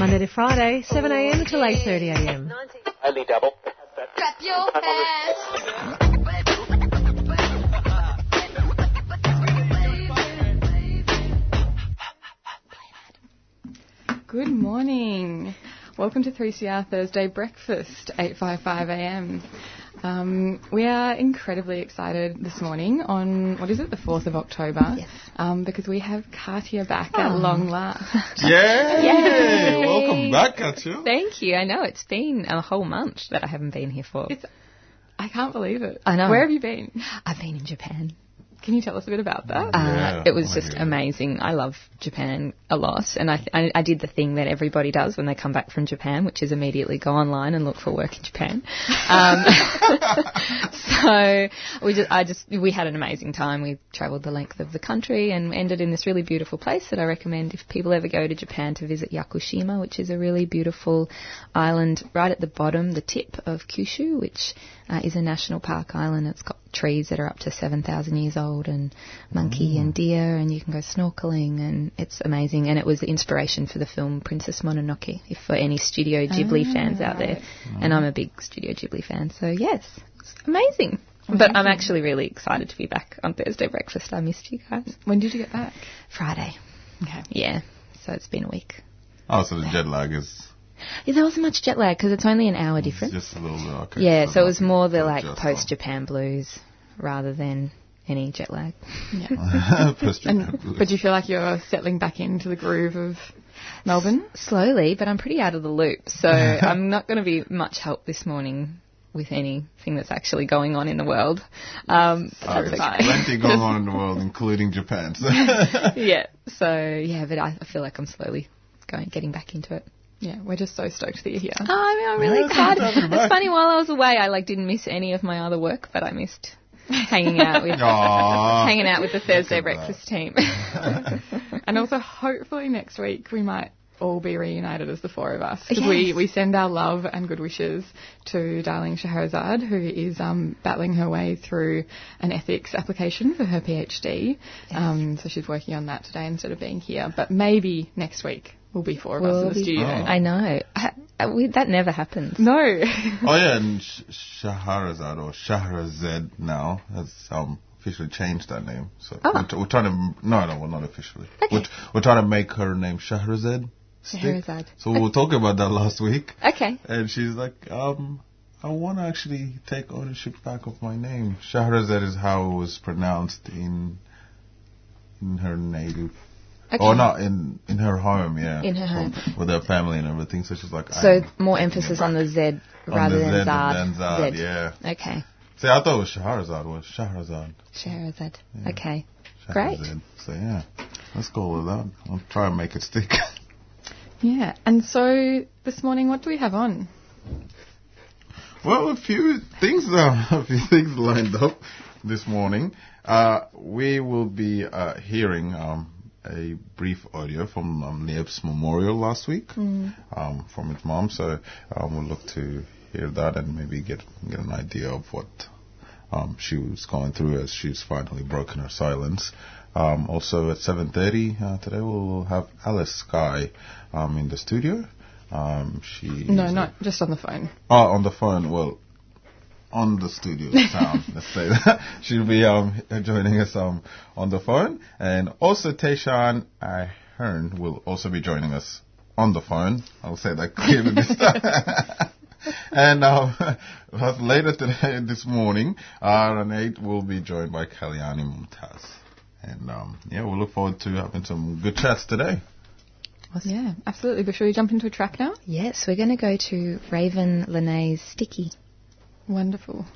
Monday to Friday, 7am until 8.30am. Only double. Clap your hands. Good morning. Welcome to 3CR Thursday Breakfast, 8.55am. Um, we are incredibly excited this morning on, what is it, the 4th of October? Yes. Um, because we have Katia back at long last. Yay! Yay! Welcome back, Katya. Thank you. I know it's been a whole month that I haven't been here for. It's, I can't believe it. I know. Where have you been? I've been in Japan. Can you tell us a bit about that? Uh, Yeah, it was I just amazing. I love Japan a lot, and I, I I did the thing that everybody does when they come back from Japan, which is immediately go online and look for work in Japan. Um, so we just I just we had an amazing time. We travelled the length of the country and ended in this really beautiful place that I recommend if people ever go to Japan to visit Yakushima, which is a really beautiful island right at the bottom, the tip of Kyushu, which uh, is a national park island. It's got trees that are up to 7,000 years old and monkey and deer and you can go snorkeling and it's amazing and it was the inspiration for the film Princess Mononoke if for any Studio Ghibli ah. fans out there. Ah. And I'm a big Studio Ghibli fan so yes it's amazing. But I'm actually really excited to be back on Thursday breakfast. I missed you guys. When did you get back? Friday. Okay. yeah so it's been a week. Oh, so the jet lag is yeah, there wasn't much jet lag because it's only an hour difference. just a little bit okay. yeah so it was more the like post Japan blues rather than any jet lag on. Post And, but do you feel like you're settling back into the groove of Melbourne? slowly, but I'm pretty out of the loop. So I'm not going to be much help this morning with anything that's actually going on in the world. Um, Oh, there's okay. plenty going on in the world, including Japan. So. yeah. So yeah, but I, I feel like I'm slowly going, getting back into it. Yeah, we're just so stoked that you're here. Oh, I mean, I'm really Yeah, excited. happy to have you It's funny while I was away, I like didn't miss any of my other work, but I missed hanging out with hanging out with the Thursday breakfast team. And also, hopefully next week we might all be reunited as the four of us. Yes. we, we send our love and good wishes to darling Shahrazad, who is um, battling her way through an ethics application for her PhD. Um, so she's working on that today instead of being here. But maybe next week we'll be four of us in the be- studio. I know. I, I, we, that never happens. No. Oh yeah, and Shahrazad or Shahrazad now has um, officially changed that name. So Oh. we're, t- we're trying to no, no, well not officially. We're, t- we're trying to make her name Shahrazad. stick. Shahrazad. So we were talking about that last week, Okay. and she's like, um, I want to actually take ownership back of my name. Shahrazad is how it was pronounced in in her native. Okay. Or not in in her home, yeah. In her home. with her family and everything. So she's like, So I'm more emphasis on the Z rather the than Z than Zad, Z. yeah. Okay. See, I thought it was Shahrazad. Was Shahrazad? Shahrazad. Okay. Shahrazad. Great. So yeah, let's go with that. I'll try and make it stick. yeah. And so this morning, what do we have on? well, a few things, uh, a few things lined up this morning. Uh, we will be uh, hearing um, a brief audio from um, Liep's memorial last week um, from his mom. So um, we'll look to hear that and maybe get get an idea of what um, she was going through as she's finally broken her silence. Um, also at 7.30 uh, today we'll have Alice Skye um, in the studio. Um, she No, not just on the phone. Oh, on the phone. Well, on the studio sound. let's say that she'll be um joining us um on the phone, and also Tayshawn Ahern will also be joining us on the phone. I'll say that clearly this time. and um, later today, this morning, uh, Renee will be joined by Kalyani Mumtaz. And um, yeah, we'll look forward to having some good chats today. Yeah, absolutely. But should we jump into a track now? Yes, we're going to go to Ravyn Lenae's Sticky. Wonderful.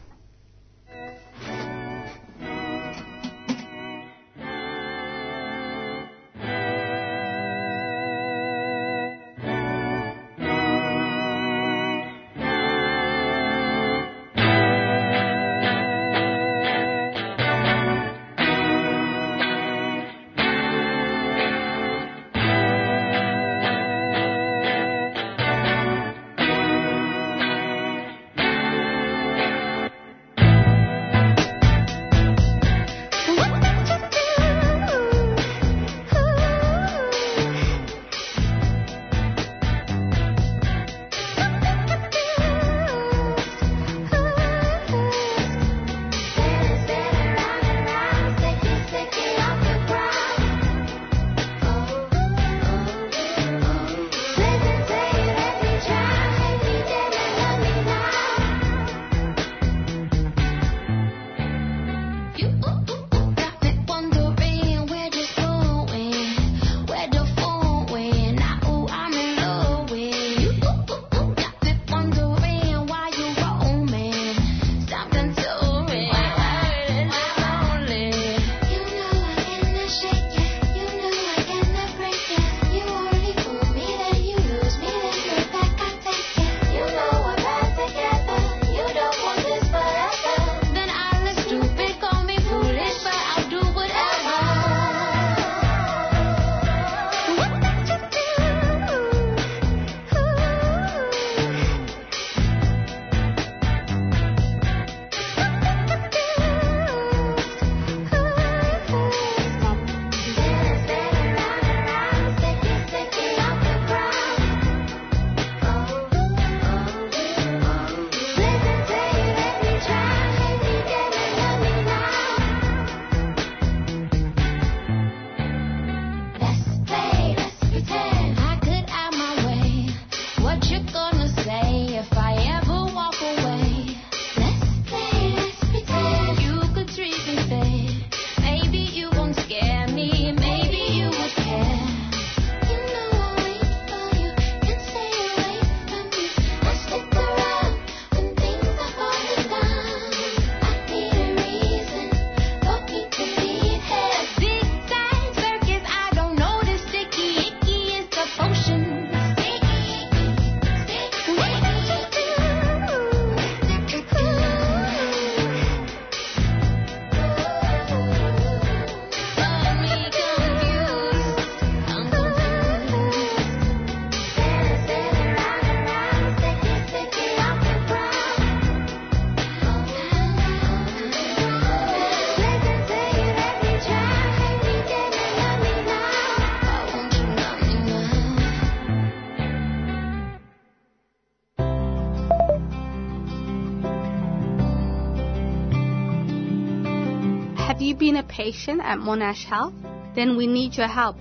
At Monash Health? Then we need your help.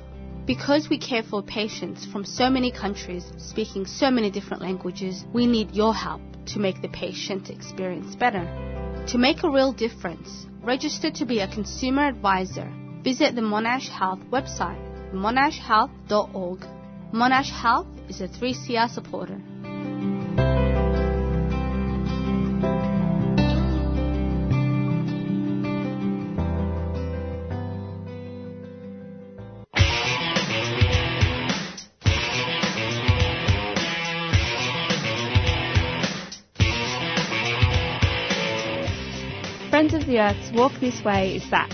Because we care for patients from so many countries speaking so many different languages, we need your help to make the patient experience better. To make a real difference, register to be a consumer advisor. Visit the Monash Health website, monashhealth.org. Monash Health is a 3CR supporter. The Earth's Walk This Way is back.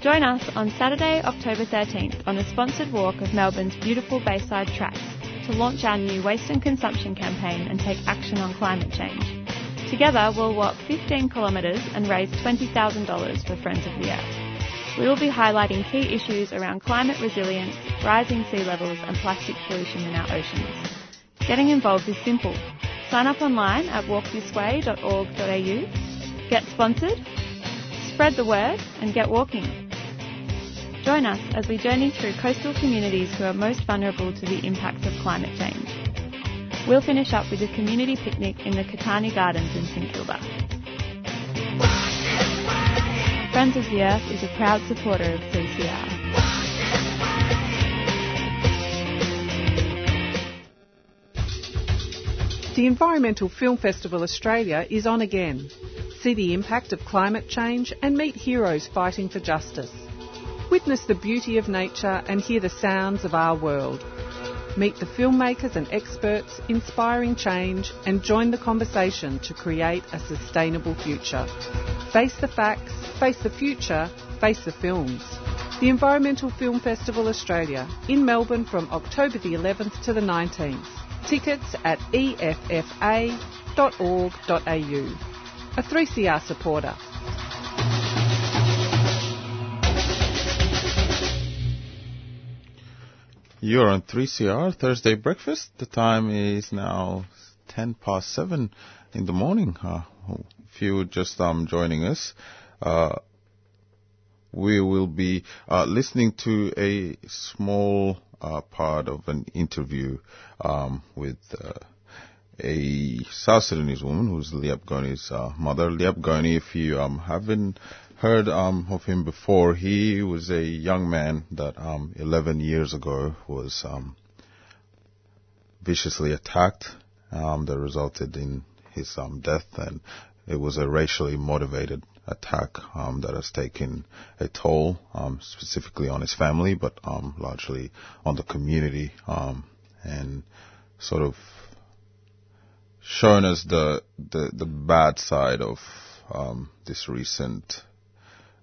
Join us on Saturday, October 13th on a sponsored walk of Melbourne's beautiful Bayside tracks to launch our new waste and consumption campaign and take action on climate change. Together, we'll walk 15 kilometres and raise $20,000 for Friends of the Earth. We will be highlighting key issues around climate resilience, rising sea levels and plastic pollution in our oceans. Getting involved is simple. Sign up online at walkthisway.org.au Get sponsored, spread the word, and get walking. Join us as we journey through coastal communities who are most vulnerable to the impacts of climate change. We'll finish up with a community picnic in the Catani Gardens in St Kilda. Friends of the Earth is a proud supporter of 3CR. The Environmental Film Festival Australia is on again. See the impact of climate change and meet heroes fighting for justice. Witness the beauty of nature and hear the sounds of our world. Meet the filmmakers and experts inspiring change and join the conversation to create a sustainable future. Face the facts, face the future, face the films. The Environmental Film Festival Australia in Melbourne from October the 11th to the 19th. Tickets at effa.org.au. A 3CR supporter. You're on 3CR Thursday breakfast. The time is now 10 past 7 in the morning. Uh, if you just um joining us, uh, we will be uh, listening to a small uh, part of an interview um, with uh, a South Sudanese woman who's Liep Gony's uh, mother. Liep Gony, if you um, haven't heard um, of him before, he was a young man that um, 11 years ago was um, viciously attacked um, that resulted in his death, and it was a racially motivated attack um, that has taken a toll, um, specifically on his family, but um, largely on the community, and sort of shown us the the, the bad side of um, this recent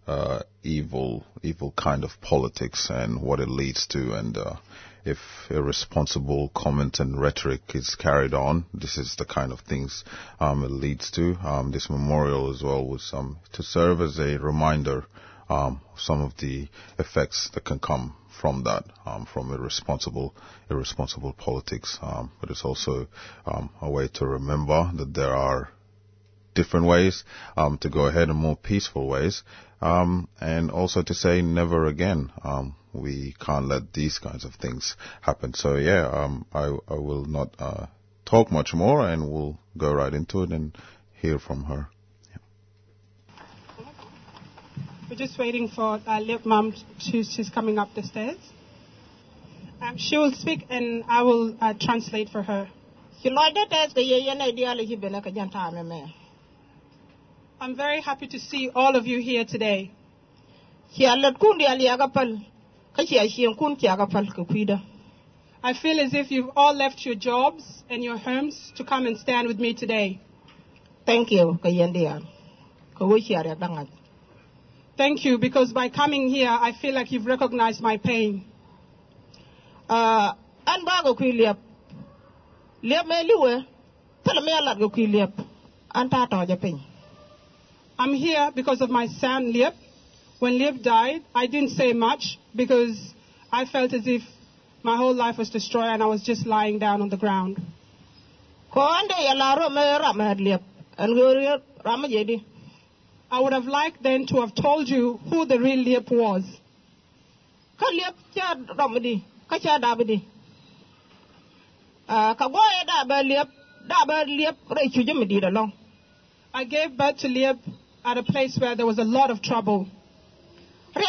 uh, evil evil kind of politics and what it leads to, and uh, if irresponsible comment and rhetoric is carried on, this is the kind of things um, it leads to. Um, this memorial as well was um, to serve as a reminder um, of some of the effects that can come from that, um, from irresponsible, irresponsible politics. Um, but it's also a way to remember that there are different ways um, to go ahead in more peaceful ways, um, and also to say never again. Um, we can't let these kinds of things happen. So yeah, um, I, I will not uh, talk much more, and we'll go right into it and hear from her. We're just waiting for uh, Liep Mum. She's, she's coming up the stairs. Um, she will speak, and I will uh, translate for her. I'm very happy to see all of you here today. I feel as if you've all left your jobs and your homes to come and stand with me today. Thank you. Thank you, because by coming here, I feel like you've recognized my pain. Uh, an ba ga kwi liep liep me liwe tele me alat ga kwi liep an ta ja piny I'm here because of my son, Liep. When Liep died, I didn't say much because I felt as if my whole life was destroyed and I was just lying down on the ground. ko ande I would have liked then to have told you who the real Liep was. ka liep cha rom di ka cha da di Ah, I gave birth to Liep at a place where there was a lot of trouble. I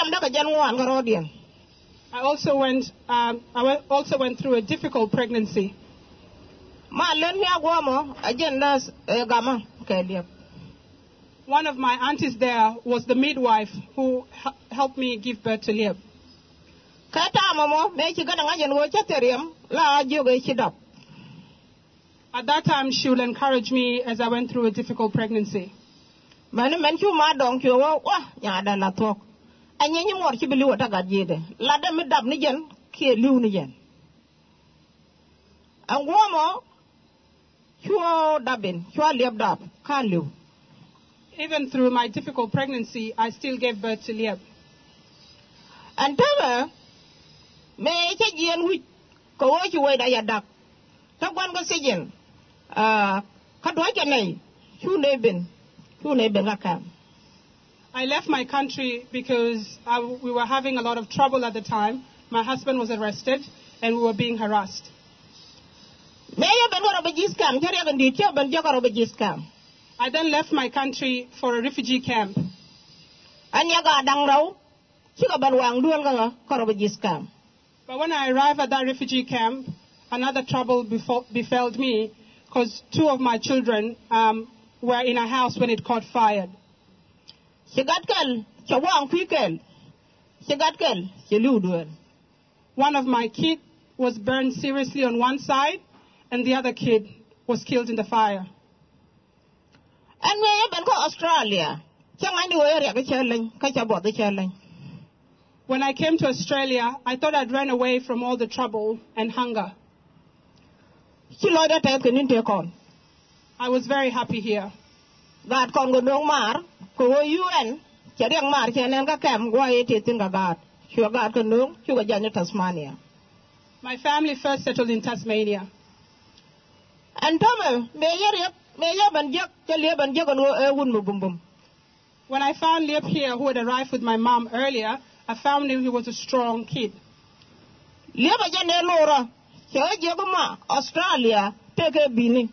also went, um, I went, also went through a difficult pregnancy. ma len mi agwa mo a jen da e ga ma ka liep One of my aunties there was the midwife who helped me give birth to Liep. ka ta ma mo me chi ga da jen wo cha teriam la jo ga At that time, she would encourage me as I went through a difficult pregnancy. mani men ma dong chu wo wa nya da la tok anye ni mor chi bi liwa ta ga je de la da mi dap ni jen ke liu ni jen. An gwa mo dabin chu liep dap ka liu Even through my difficult pregnancy, I still gave birth to Liep. an tama me che jen wi ko wo chi wo da ya dak ta gwan ga se jen ah ka do ke nei chu ne bin chu ne bin ga I left my country because I, we were having a lot of trouble at the time. My husband was arrested and we were being harassed. me ya ben ga ro ba jis kam che ya ndi che ben jo ga ro ba jis kam I then left my country for a refugee camp. an ya ga dang rau chi ga ban wang duon ga ko ro ba jis But when I arrived at that refugee camp, another trouble befo- befell me because two of my children um, were in a house when it caught fire. Sigat kel, cha wang kwi kel. Sigat kel, cha liu duon. One of my kids was burned seriously on one side, and the other kid was killed in the fire. An me ya ben ko Australia. Cha ngai ni wo ya ka cha len, ka cha bo de cha len. When I came to Australia, I thought I'd run away from all the trouble and hunger. Chi lo da ta ke nin te kon. I was very happy here. Gat kon go dong mar, ko wo UN, cha riang mar cha nen ka kam gwa ye te tin ga gat. Chu gat ko nung, chu ga jan Tasmania. My family first settled in Tasmania. An tama me ya riap, me ya ban jak, cha le ban jak no wun mu bum bum. When I found Liep here, who had arrived with my mom earlier, I found him he was a strong kid. Le ba ne lora. Cha je ko Australia te ke bini.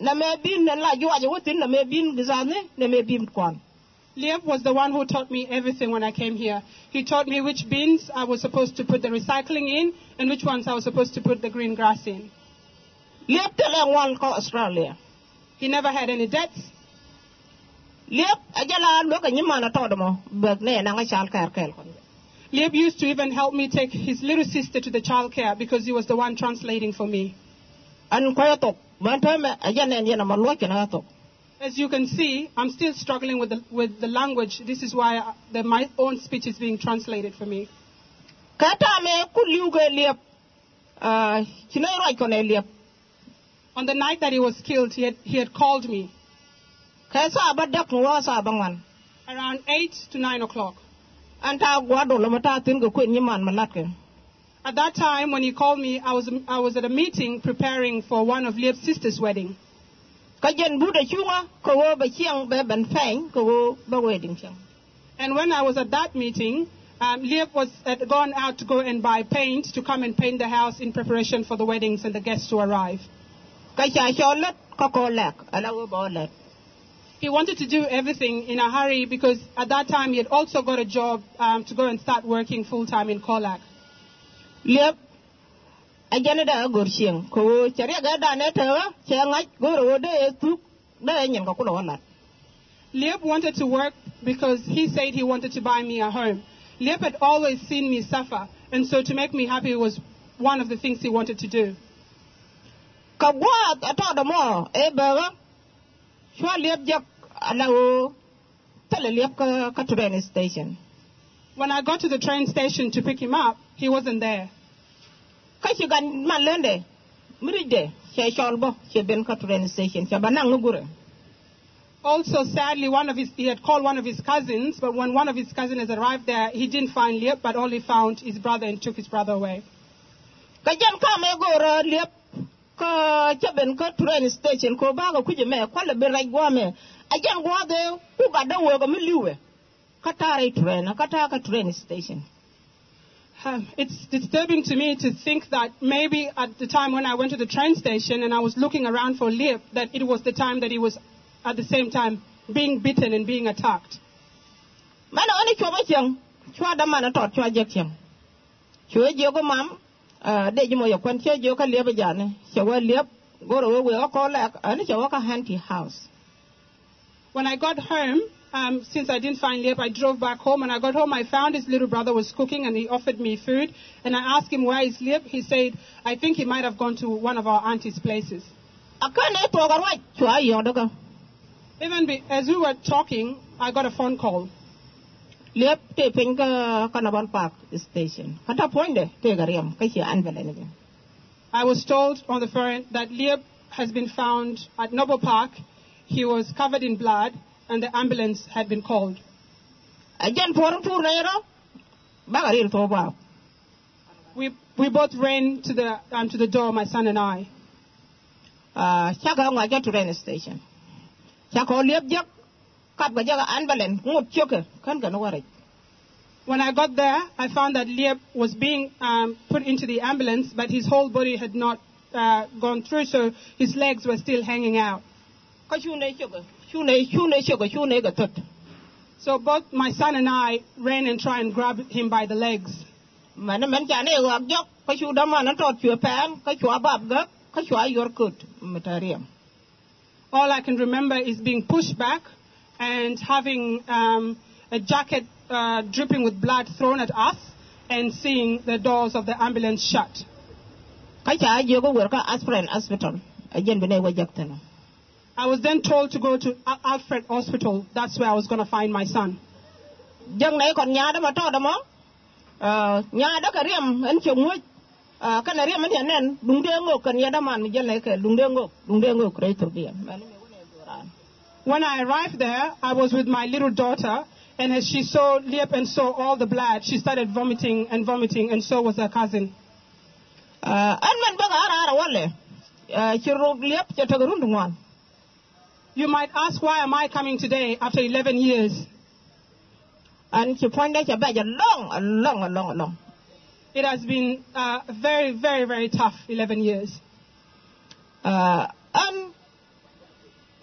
Na me bin na la ju aja wutin na me bin gizane, na me bin kwan. Liep was the one who taught me everything when I came here. He taught me which bins I was supposed to put the recycling in and which ones I was supposed to put the green grass in. Liep te le wan ko Australia. He never had any debts. Liep ajala lo ka nyima na todo mo ne na nga chal kar kel kon. Liep used to even help me take his little sister to the childcare because he was the one translating for me. An ko ya tok, man ta me ajana ne na ma lo ke na tok. As you can see, I'm still struggling with the, with the language. This is why I, the, my own speech is being translated for me. Kata me ku liu liep. Ah, chino ro ne liep. On the night that he was killed, he had, he had called me Ka sa ba dak wo sa bangan. around 8 to 9 o'clock. An ta gwa do lo mata tin ko ku nyima ma lat ke. At that time, when he called me, I was, I was at a meeting preparing for one of Liep's sister's wedding. Ka jen bu de chunga ko wo ba chiang be ben feng ko wo ba wedding chiang. And when I was at that meeting, um, was had gone out to go and buy paint to come and paint the house in preparation for the weddings and the guests to arrive. He wanted to do everything in a hurry because at that time he had also got a job um, to go and start working full time in Colac. Liep ajana da gor chiang ko wo ga da ne ta cha ngai go ro de tu da nyen ko ko lo. Liep wanted to work because he said he wanted to buy me a home. Liep had always seen me suffer, and so to make me happy was one of the things he wanted to do. Ka gwa ta da mo e eh, ba ga. Shwa liep jak ala oh. tele liep ka ka train station. When I got to the train station to pick him up, he wasn't there. Ka shi gan man lende. Muri de she shol bo she ben ka train station cha banang gure. Also, sadly, one of his, he had called one of his cousins, but when one of his cousins arrived there, he didn't find Liep, but only found his brother and took his brother away. Ka jan ka me go ro liep ka chaben ka train station ko ba ga kuje me kwala be rai gwa me. Ajan gwa de ku ga da wo ga mi liwe ka tare train ka ta ka train station. Um, it's disturbing to me to think that maybe at the time when I went to the train station and I was looking around for Liep, that it was the time that he was at the same time being beaten and being attacked. mana oni choba chang? Chwa da mana tot chwa je chang. Chwa mam de jimo yo kwan che je ka lebe jane chwa leb goro we we ko la ani chwa ka hanti house When I got home, um, since I didn't find Liep, I drove back home. And I got home, I found his little brother was cooking and he offered me food. And I asked him, where is Liep? He said, I think he might have gone to one of our auntie's places. akane to ga wa chwa yo daga Even be, as we were talking, I got a phone call. Lep te pen ka Carnival Park station kata poinde te ga riam ka chi an bele I was told on the phone that Liep has been found at Noble Park. He was covered in blood and the ambulance had been called. Again, forum tur ne ro ba ga ril to ba We, we both ran to the, um, to the door, my son and I. ah chaka nga ja train station chaka lep jak kap ga ja an belen ngut choke kan ga no When I got there, I found that Liep was being um, put into the ambulance, but his whole body had not uh, gone through, so his legs were still hanging out. ka chu ne choke chu ne chu ne choke chu ne ga tot So both my son and I ran and tried and grabbed him by the legs. mana men ja ne ga jok ka chu da ma na tot chue pan ka chua bab ga ka chua yor kut metariam All I can remember is being pushed back and having um, a jacket uh, dripping with blood thrown at us and seeing the doors of the ambulance shut. ka cha je go wer ka aspirin hospital ajen bene wa jak tano I was then told to go to Alfred Hospital. That's where I was going to find my son. jang When I arrived there, I was with my little daughter, and as she saw Liep and saw all the blood, she started vomiting and vomiting, and so was her cousin. an man ba ga ara ara walle ci ro liep ca ta garun ngwan You might ask, why am I coming today after 11 years? an ci ponde ca ba ja long a long long long It has been uh, very, very, very tough 11 years. ah an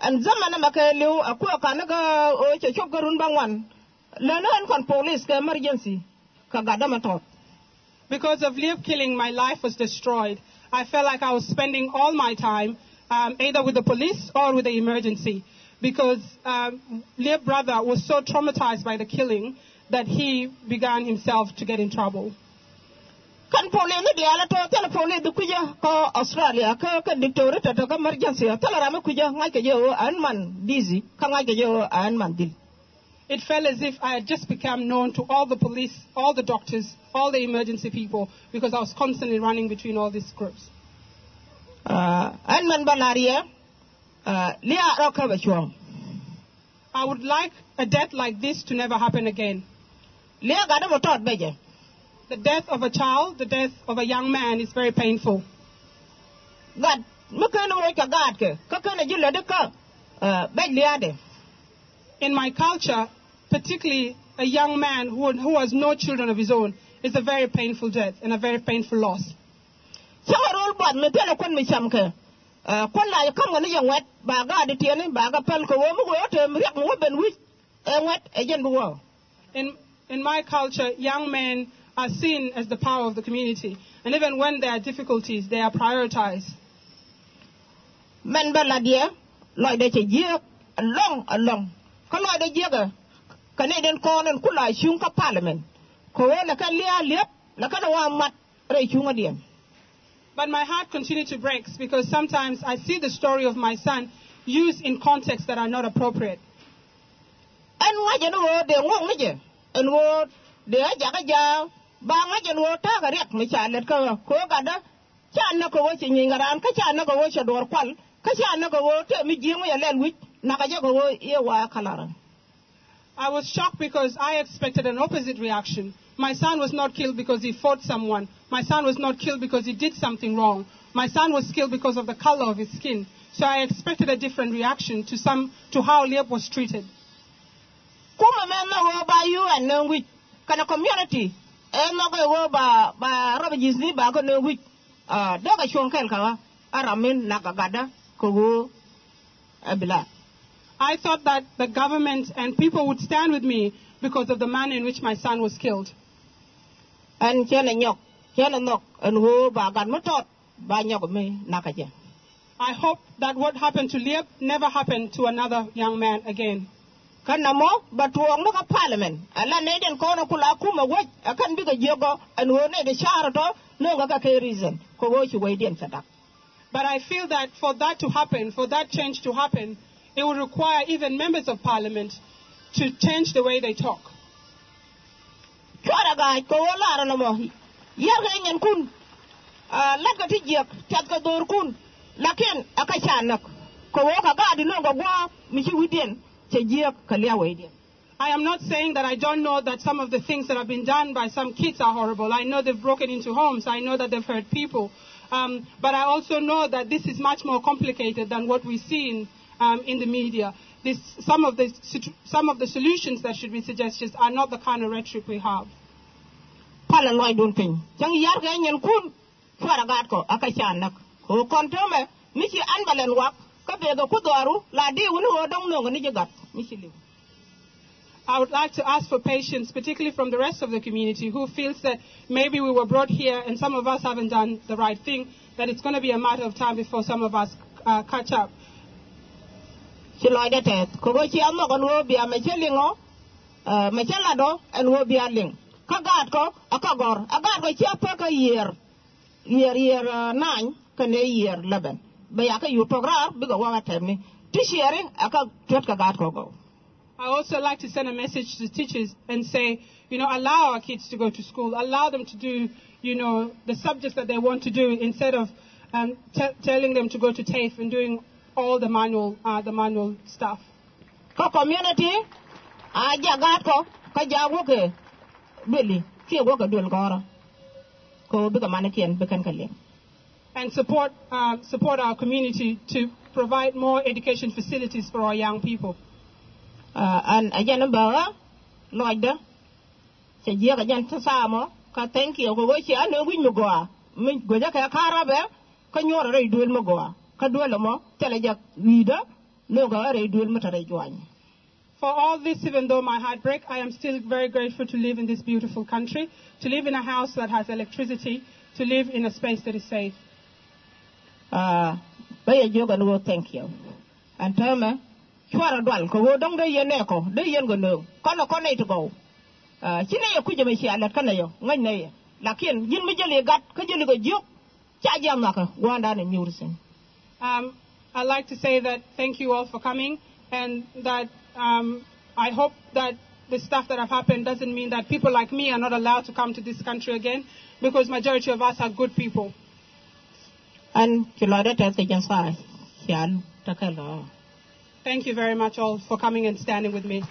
an zamana maka liu aku ka na ga o ce chok garun bangwan le no an kon police ka emergency Because of Liep killing, my life was destroyed. I felt like I was spending all my time um, either with the police or with the emergency. Because um, brother was so traumatized by the killing that he began himself to get in trouble. Kan pole ne dia la to tele pole du kuja ko australia ka ka to emergency rame kuja ngai ke an man busy ka ngai ke an man dil It felt as if I had just become known to all the police, all the doctors, all the emergency people, because I was constantly running between all these groups. Uh, an man balaria eh? uh, lia ro ka ba chuang I would like a death like this to never happen again. The death of a child, the death of a young man is very painful. me ka no ka gad ke? Ka ka ne jile de ka be lia de In my culture, particularly a young man who, who has no children of his own, is a very painful death and a very painful loss. chawarol bad me tele kon mi cham ke? Uh, La kam ga yang wet ba ga de tiene ba ga pel ko wo mo ko te mi ben wi wet jen In, in my culture, young men are seen as the power of the community. And even when there are difficulties, they are prioritized. men ba la dia loy de che je long along. Ko loy de je ga ka ne den ko nen kula shun ka parliament. Ko wala kan lia lep la kan wa mat re shun dia But my heart continued to break because sometimes I see the story of my son used in contexts that are not appropriate. en wa je no de ngong ne je. En wo wo wo wo wo wo I was shocked because I expected an opposite reaction. My son was not killed because he fought someone. My son was not killed because he did something wrong. My son was killed because of the color of his skin. So I expected a different reaction to some to how Liep was treated. kuma me no go ba UN no wi kana community no go go ba ba refugees ni ba ko wi ah do ga chon kel ka aramin na ga ko go abila I thought that the government and people would stand with me because of the manner in which my son was killed. an chene nyok chene nok an go ba gan mo ba nyok me na I hope that what happened to Liep never happened to another young man again. Kana mo ba tuong no ka parliament. Ala ne den ko no kula kuma akan bi ga jego an wo ne de shara to no ga ka reason. Ko wo chi wai den sadak. But I feel that for that to happen, for that change to happen, it would require even members of parliament to change the way they talk. chora ga ko la no mo. Ga ngen kun la ti jek tat ka dor kun. Lakin aka chanak ko wo ka ga di no ga gwa mi chi widen I am not saying that I don't know that some of the things that have been done by some kids are horrible. I know they've broken into homes. I know that they've hurt people. Um, but I also know that this is much more complicated than what we see in, um, in the media. This, some, of the, some of the solutions that should be suggested are not the kind of rhetoric we have. ko ko ka be ga ku doru la di woni wo dong no ni gat mi I would like to ask for patience, particularly from the rest of the community who feels that maybe we were brought here and some of us haven't done the right thing, that it's going to be a matter of time before some of us uh, catch up. chi loy de te ko go chi am ko no bi am che lingo me che la do en wo bi aling ka gat ko aka gor agat ko chi apa ka yer yer yer nan ka ne yer laben be ya ka yu program bi ga wa ta mi ti sharing aka tot ka gat ko I also like to send a message to teachers and say, you know, allow our kids to go to school, allow them to do, you know, the subjects that they want to do instead of um, t- telling them to go to TAFE and doing all the manual, uh, the manual stuff. community a ja gat ko ka ja wo ke. Bili ki wo ka dul goro ko bi mane kien bi kan ka le and support uh, support our community to provide more education facilities for our young people. an a jan ba loj da se je ka jan ka thank you go chi an wi mi go mi go ja ka kara be ka nyora re dul mo ka dole mo tele ja wida no ga re dul mo tare jwany For all this, even though my heart break, I am still very grateful to live in this beautiful country, to live in a house that has electricity, to live in a space that is safe. Ah thank you. Dwal ko ko kono kono ah kuje ngai ne lakin jele gat wanda ne Um, I'd like to say that thank you all for coming, and that um, I hope that the stuff that have happened doesn't mean that people like me are not allowed to come to this country again, because majority of us are good people. An kilo da ta sai jan sa shal ta kala Thank you very much all for coming and standing with me.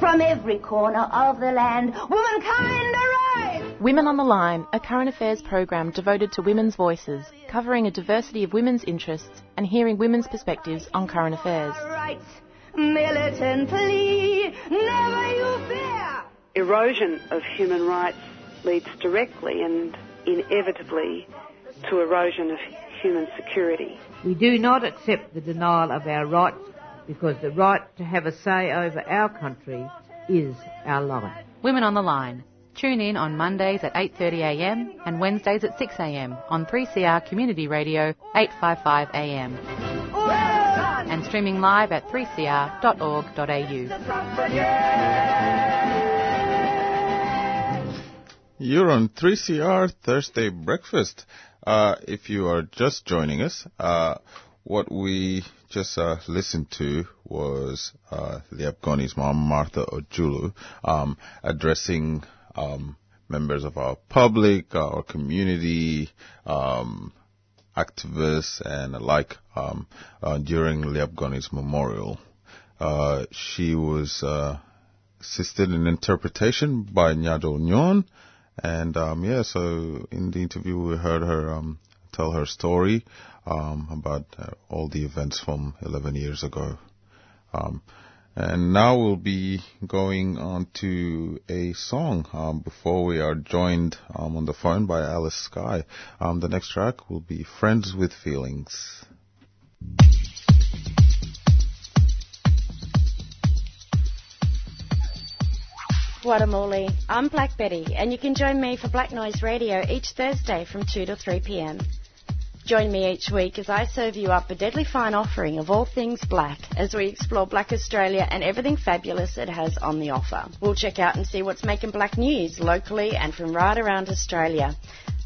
From every corner of the land, womankind arise! Women on the Line, a current affairs program devoted to women's voices, covering a diversity of women's interests and hearing women's perspectives on current affairs. Rights, militantly, never you fear! Erosion of human rights leads directly and inevitably to erosion of human security. We do not accept the denial of our rights because the right to have a say over our country is our life. Women on the Line. Tune in on Mondays at 8.30am and Wednesdays at 6am on 3CR Community Radio 855am and streaming live at 3cr.org.au. You're on 3CR Thursday Breakfast. Uh, if you are just joining us, uh, what we just uh, listened to was uh, Liep Gony's mom, Martha Ojulu, um, addressing um, members of our public, our community, um, activists, and alike um, uh, during Liep Gony's memorial. Uh, she was uh, assisted in interpretation by Nyado Nyon, And um, yeah, so in the interview we heard her um, tell her story um, about uh, all the events from 11 years ago. Um, and now we'll be going on to a song um, before we are joined um, on the phone by Alice Skye. Um, the next track will be Friends with Feelings. Guatemala. I'm Black Betty, and you can join me for Black Noise Radio each Thursday from 2 to 3 p.m. Join me each week as I serve you up a deadly fine offering of all things black as we explore Black Australia and everything fabulous it has on the offer. We'll check out and see what's making black news locally and from right around Australia.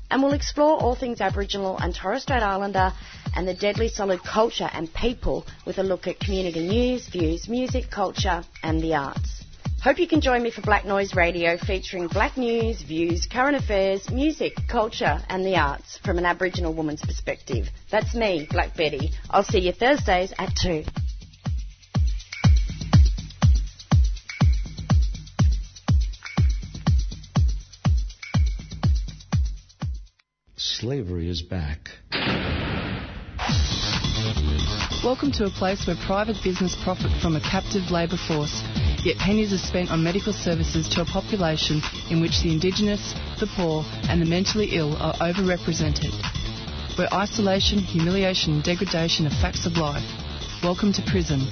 And we'll explore all things Aboriginal and Torres Strait Islander and the deadly solid culture and people with a look at community news, views, music, culture, and the arts. Hope you can join me for Black Noise Radio featuring black news, views, current affairs, music, culture and the arts from an Aboriginal woman's perspective. That's me, Black Betty. I'll see you Thursdays at 2. Slavery is back. Welcome to a place where private business profit from a captive labour force, yet pennies are spent on medical services to a population in which the Indigenous, the poor, and the mentally ill are overrepresented. Where isolation, humiliation, and degradation are facts of life. Welcome to prison.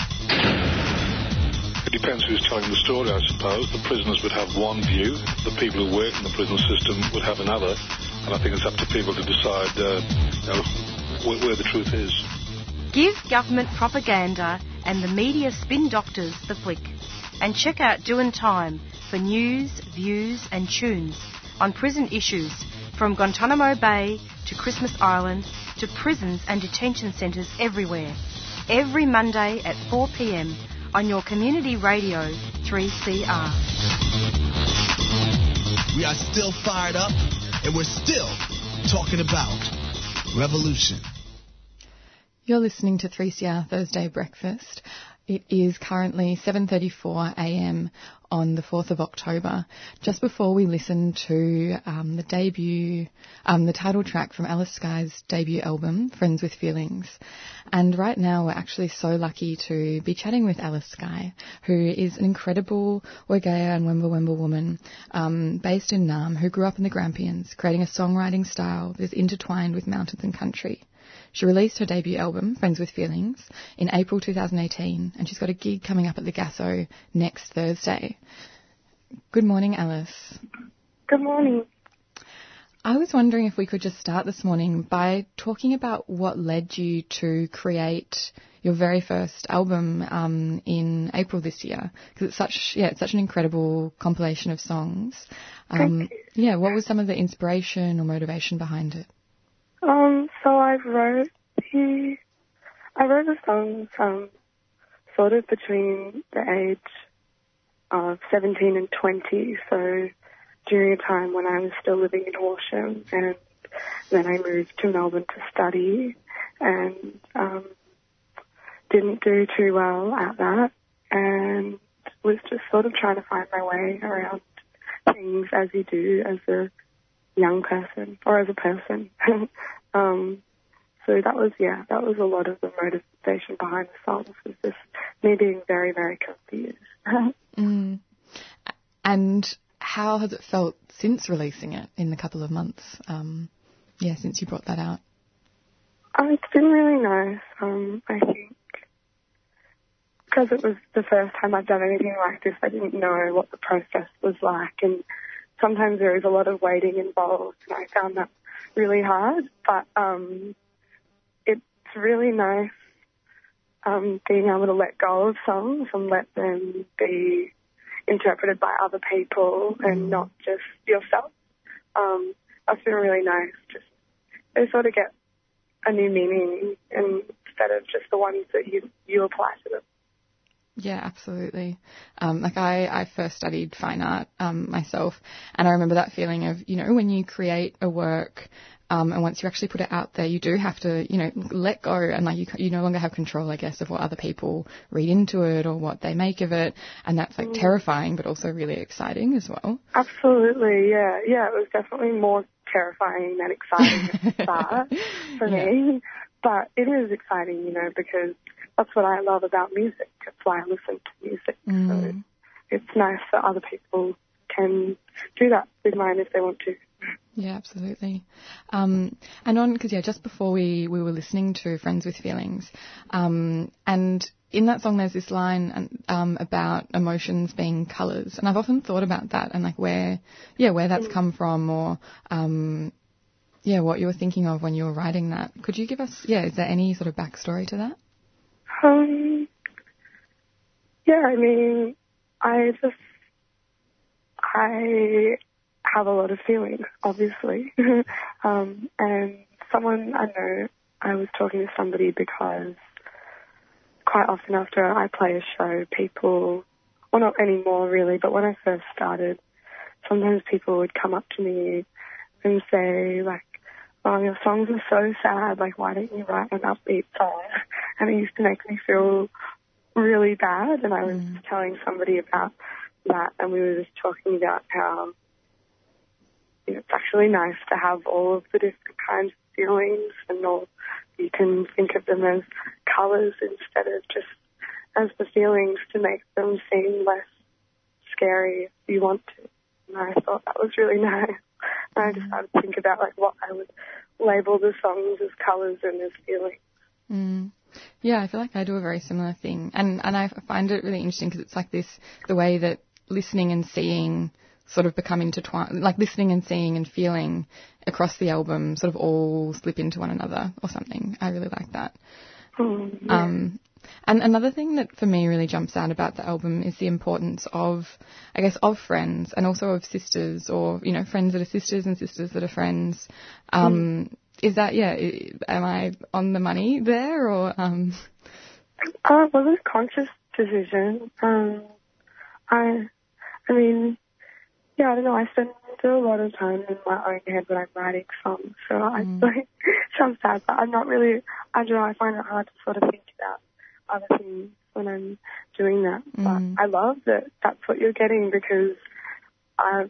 It depends who's telling the story, I suppose. The prisoners would have one view, the people who work in the prison system would have another, and I think it's up to people to decide uh, you know, where, where the truth is. Give government propaganda and the media spin doctors the flick. And check out Doing Time for news, views, and tunes on prison issues from Guantanamo Bay to Christmas Island to prisons and detention centres everywhere. Every Monday at 4 pm on your community radio 3CR. We are still fired up and we're still talking about revolution. You're listening to 3CR Thursday Breakfast. It is currently 7:34 a.m. on the 4th of October. Just before we listen to um, the debut, um, the title track from Alice Skye's debut album, Friends with Feelings. And right now, we're actually so lucky to be chatting with Alice Skye, who is an incredible Wergaia and Wemba Wemba woman um, based in Naarm, who grew up in the Grampians, creating a songwriting style that is intertwined with mountains and country. She released her debut album, Friends with Feelings, in April 2018, and she's got a gig coming up at the Gaso next Thursday. Good morning, Alice. Good morning. I was wondering if we could just start this morning by talking about what led you to create your very first album um, in April this year, because it's such yeah, it's such an incredible compilation of songs. Um, yeah, what was some of the inspiration or motivation behind it? Um, so I wrote the, I wrote the songs, um, sort of between the age of 17 and 20, so during a time when I was still living in Horsham, and then I moved to Melbourne to study, and, um, didn't do too well at that, and was just sort of trying to find my way around things as you do as a young person or as a person. um, so that was, yeah, that was a lot of the motivation behind the songs was just me being very, very confused. mm. And how has it felt since releasing it in the couple of months? Um, yeah, since you brought that out. Um, it's been really nice. Um, I think because it was the first time I've done anything like this, I didn't know what the process was like, and sometimes there is a lot of waiting involved, and I found that really hard. But um, it's really nice um, being able to let go of songs and let them be interpreted by other people and not just yourself. Um, that's been really nice. Just they sort of get a new meaning instead of just the ones that you you apply to them. Yeah, absolutely. Um, like I, I first studied fine art um, myself, and I remember that feeling of you know when you create a work Um, and once you actually put it out there, you do have to, you know, let go and like you, you no longer have control, I guess, of what other people read into it or what they make of it. And that's like Mm. terrifying, but also really exciting as well. Absolutely, yeah, yeah. It was definitely more terrifying than exciting at the start for me, but it is exciting, you know, because that's what I love about music. That's why I listen to music. Mm. It's nice that other people can do that with mine if they want to. Yeah, absolutely. Um, and on because yeah, just before we we were listening to Friends with Feelings, um, and in that song there's this line um, about emotions being colours, and I've often thought about that and like where yeah where that's come from or um, yeah what you were thinking of when you were writing that. Could you give us yeah is there any sort of backstory to that? Um, yeah, I mean, I just, I have a lot of feelings, obviously. um, and someone I know, I was talking to somebody because quite often after I play a show, people, well, not anymore really, but when I first started, sometimes people would come up to me and say, like, oh, your songs are so sad, like, why don't you write an upbeat song? And it used to make me feel really bad, and I was telling somebody about that, and we were just talking about how you know, it's actually nice to have all of the different kinds of feelings, and all you can think of them as colours instead of just as the feelings to make them seem less scary if you want to. And I thought that was really nice. And I just started to think about like what I would label the songs as colours and as feelings. Mm. Yeah, I feel like I do a very similar thing, and and I find it really interesting because it's like this the way that listening and seeing sort of become intertwined, like listening and seeing and feeling across the album sort of all slip into one another or something. I really like that. Mm, yeah. Um, and another thing that for me really jumps out about the album is the importance of, I guess, of friends and also of sisters or, you know, friends that are sisters and sisters that are friends. Um, Is that, yeah, am I on the money there or, um, Uh, it was a conscious decision. Um, I, I mean, yeah, I don't know. I spend a lot of time in my own head when I'm writing songs, so I like sounds sad, but I'm not really. I don't know. I find it hard to sort of think about other things when I'm doing that. But I love that that's what you're getting because uh,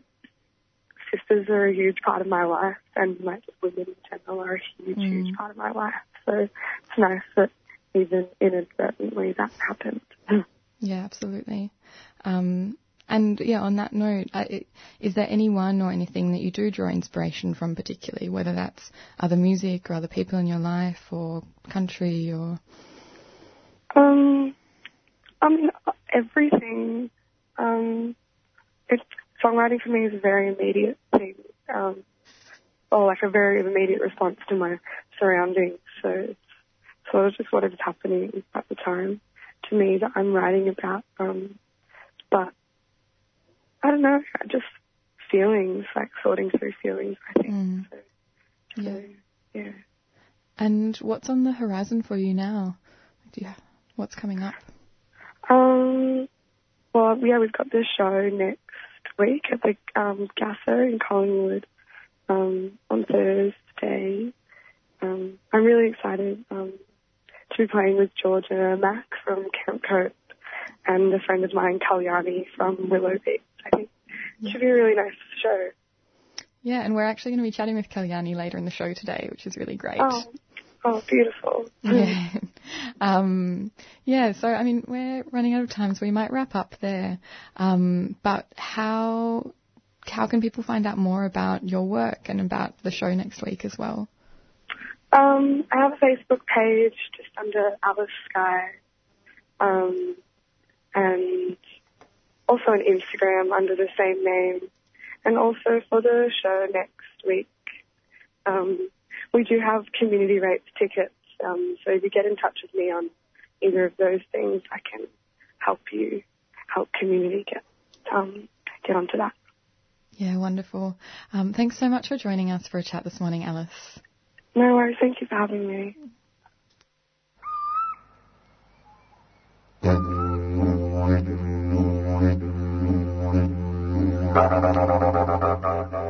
sisters are a huge part of my life, and like women in general are a huge, huge part of my life. So it's nice that even inadvertently that happened. Yeah, absolutely. Um, and yeah, on that note, is there anyone or anything that you do draw inspiration from particularly, whether that's other music or other people in your life or country or? Um, I mean, everything. Um, it's songwriting for me is very immediate thing, um, or like a very immediate response to my surroundings. So it's sort of just what is happening at the time to me that I'm writing about. Um, but I don't know, just feelings, like sorting through feelings. I think. Mm. So, Yeah. yeah. And what's on the horizon for you now? Do you, what's coming up? Um, well, yeah, we've got this show next week at the um, Gaso in Collingwood um, on Thursday. Um, I'm really excited um, to be playing with Georgia Maq from Camp Cope and a friend of mine, Kalyani from Willow Beats. I think it should be a really nice show. Yeah, and we're actually going to be chatting with Kalyani later in the show today, which is really great. Oh, oh, beautiful. Yeah. um, yeah, so I mean, we're running out of time, so we might wrap up there. Um, but how how can people find out more about your work and about the show next week as well? Um, I have a Facebook page just under Alice Skye, um, and also an Instagram under the same name. And also for the show next week, um, we do have community rates tickets. Um, so if you get in touch with me on either of those things, I can help you help community get um, get onto that. Yeah, wonderful. Um, thanks so much for joining us for a chat this morning, Alice. No worries. Thank you for having me.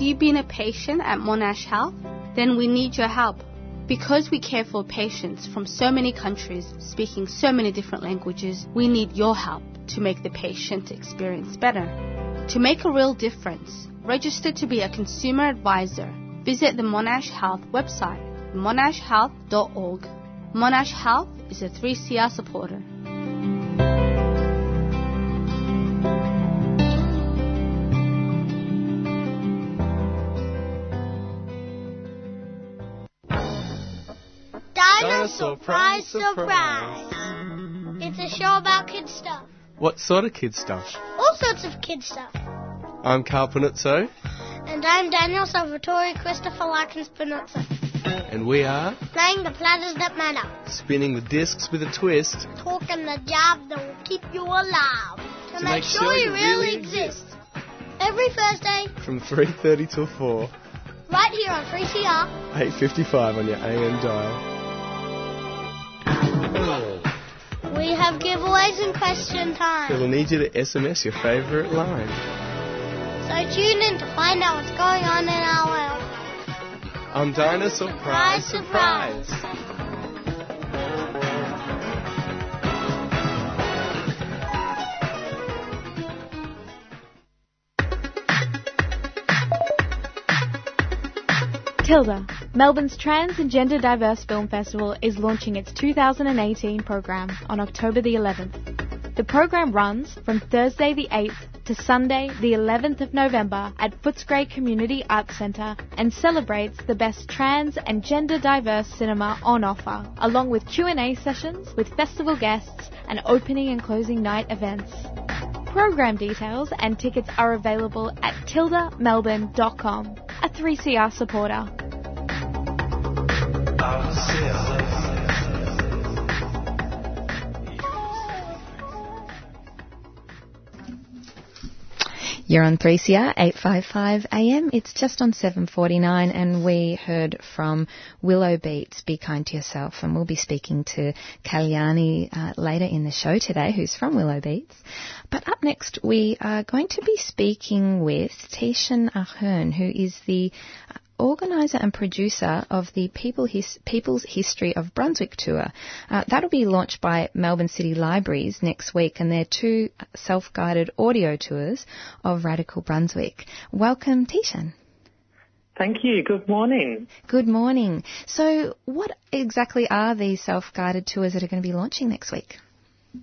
Have you been a patient at Monash Health? Then we need your help. Because we care for patients from so many countries, speaking so many different languages, we need your help to make the patient experience better. To make a real difference, register to be a consumer advisor. Visit the Monash Health website, monashhealth.org. Monash Health is a 3CR supporter. Dinosaur Prize Surprise! It's a show about kid stuff. What sort of kid stuff? All sorts of kid stuff. I'm Carl Panuzzo, And I'm Daniel Salvatore Christopher Larkins Panuzzo. and we are Playing the platters that matter. spinning the discs with a twist. Talking the job that will keep you alive. To, To make, make sure, sure you really exist. Every Thursday, From 3.30 till 4, right here on 3CR. 8.55 on your AM dial. We have giveaways and question time. It'll need you to SMS your favourite line. So tune in to find out what's going on in our world. On Dinosaur Prize Surprise. Surprise. Tilde, Melbourne's Trans and Gender Diverse Film Festival is launching its 2018 program on October the 11th. The program runs from Thursday the 8th to Sunday the 11th of November at Footscray Community Arts Centre and celebrates the best trans and gender diverse cinema on offer, along with Q&A sessions with festival guests and opening and closing night events. Program details and tickets are available at tildamelbourne.com, a 3CR supporter. You're on 3CR 855 AM. It's just on 7:49 and we heard from Willow Beats Be Kind to Yourself and we'll be speaking to Kalyani uh, later in the show today who's from Willow Beats. But up next we are going to be speaking with Tishan Ahern who is the organizer and producer of the People His- People's History of Brunswick tour. Uh, that'll be launched by Moreland City Libraries next week, and they're two self-guided audio tours of Radical Brunswick. Welcome, Tishan. Thank you. Good morning. Good morning. So, what exactly are these self-guided tours that are going to be launching next week?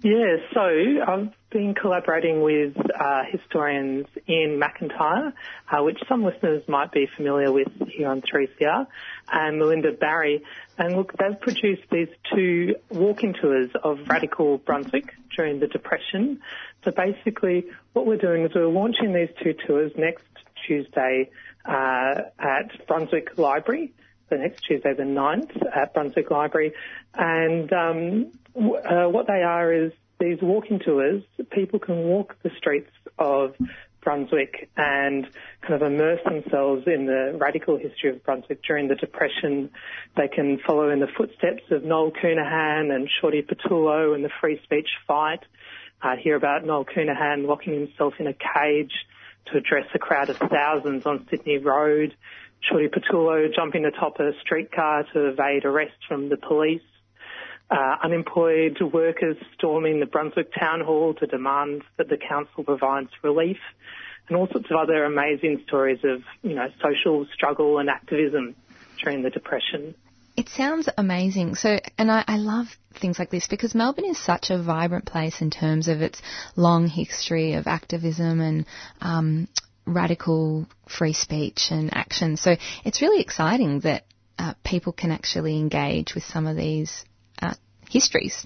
Yeah, so I've been collaborating with uh, historians Ian McIntyre, uh, which some listeners might be familiar with here on 3CR, and Melinda Barry. And look, they've produced these two walk-in tours of radical Brunswick during the Depression. So basically, what we're doing is we're launching these two tours next Tuesday uh, at Brunswick Library. So next Tuesday the 9th at Brunswick Library. And um, w- uh, what they are is these walking tours. People can walk the streets of Brunswick and kind of immerse themselves in the radical history of Brunswick during the Depression. They can follow in the footsteps of Noel Counihan and Shorty Petullo and the free speech fight. Uh, hear about Noel Counihan locking himself in a cage to address a crowd of thousands on Sydney Road. Shorty Patullo jumping atop a streetcar to evade arrest from the police. Uh, unemployed workers storming the Brunswick Town Hall to demand that the council provides relief, and all sorts of other amazing stories of, you know, social struggle and activism during the Depression. It sounds amazing. So, and I, I love things like this because Melbourne is such a vibrant place in terms of its long history of activism and um, radical free speech and action. So it's really exciting that uh, people can actually engage with some of these uh, histories.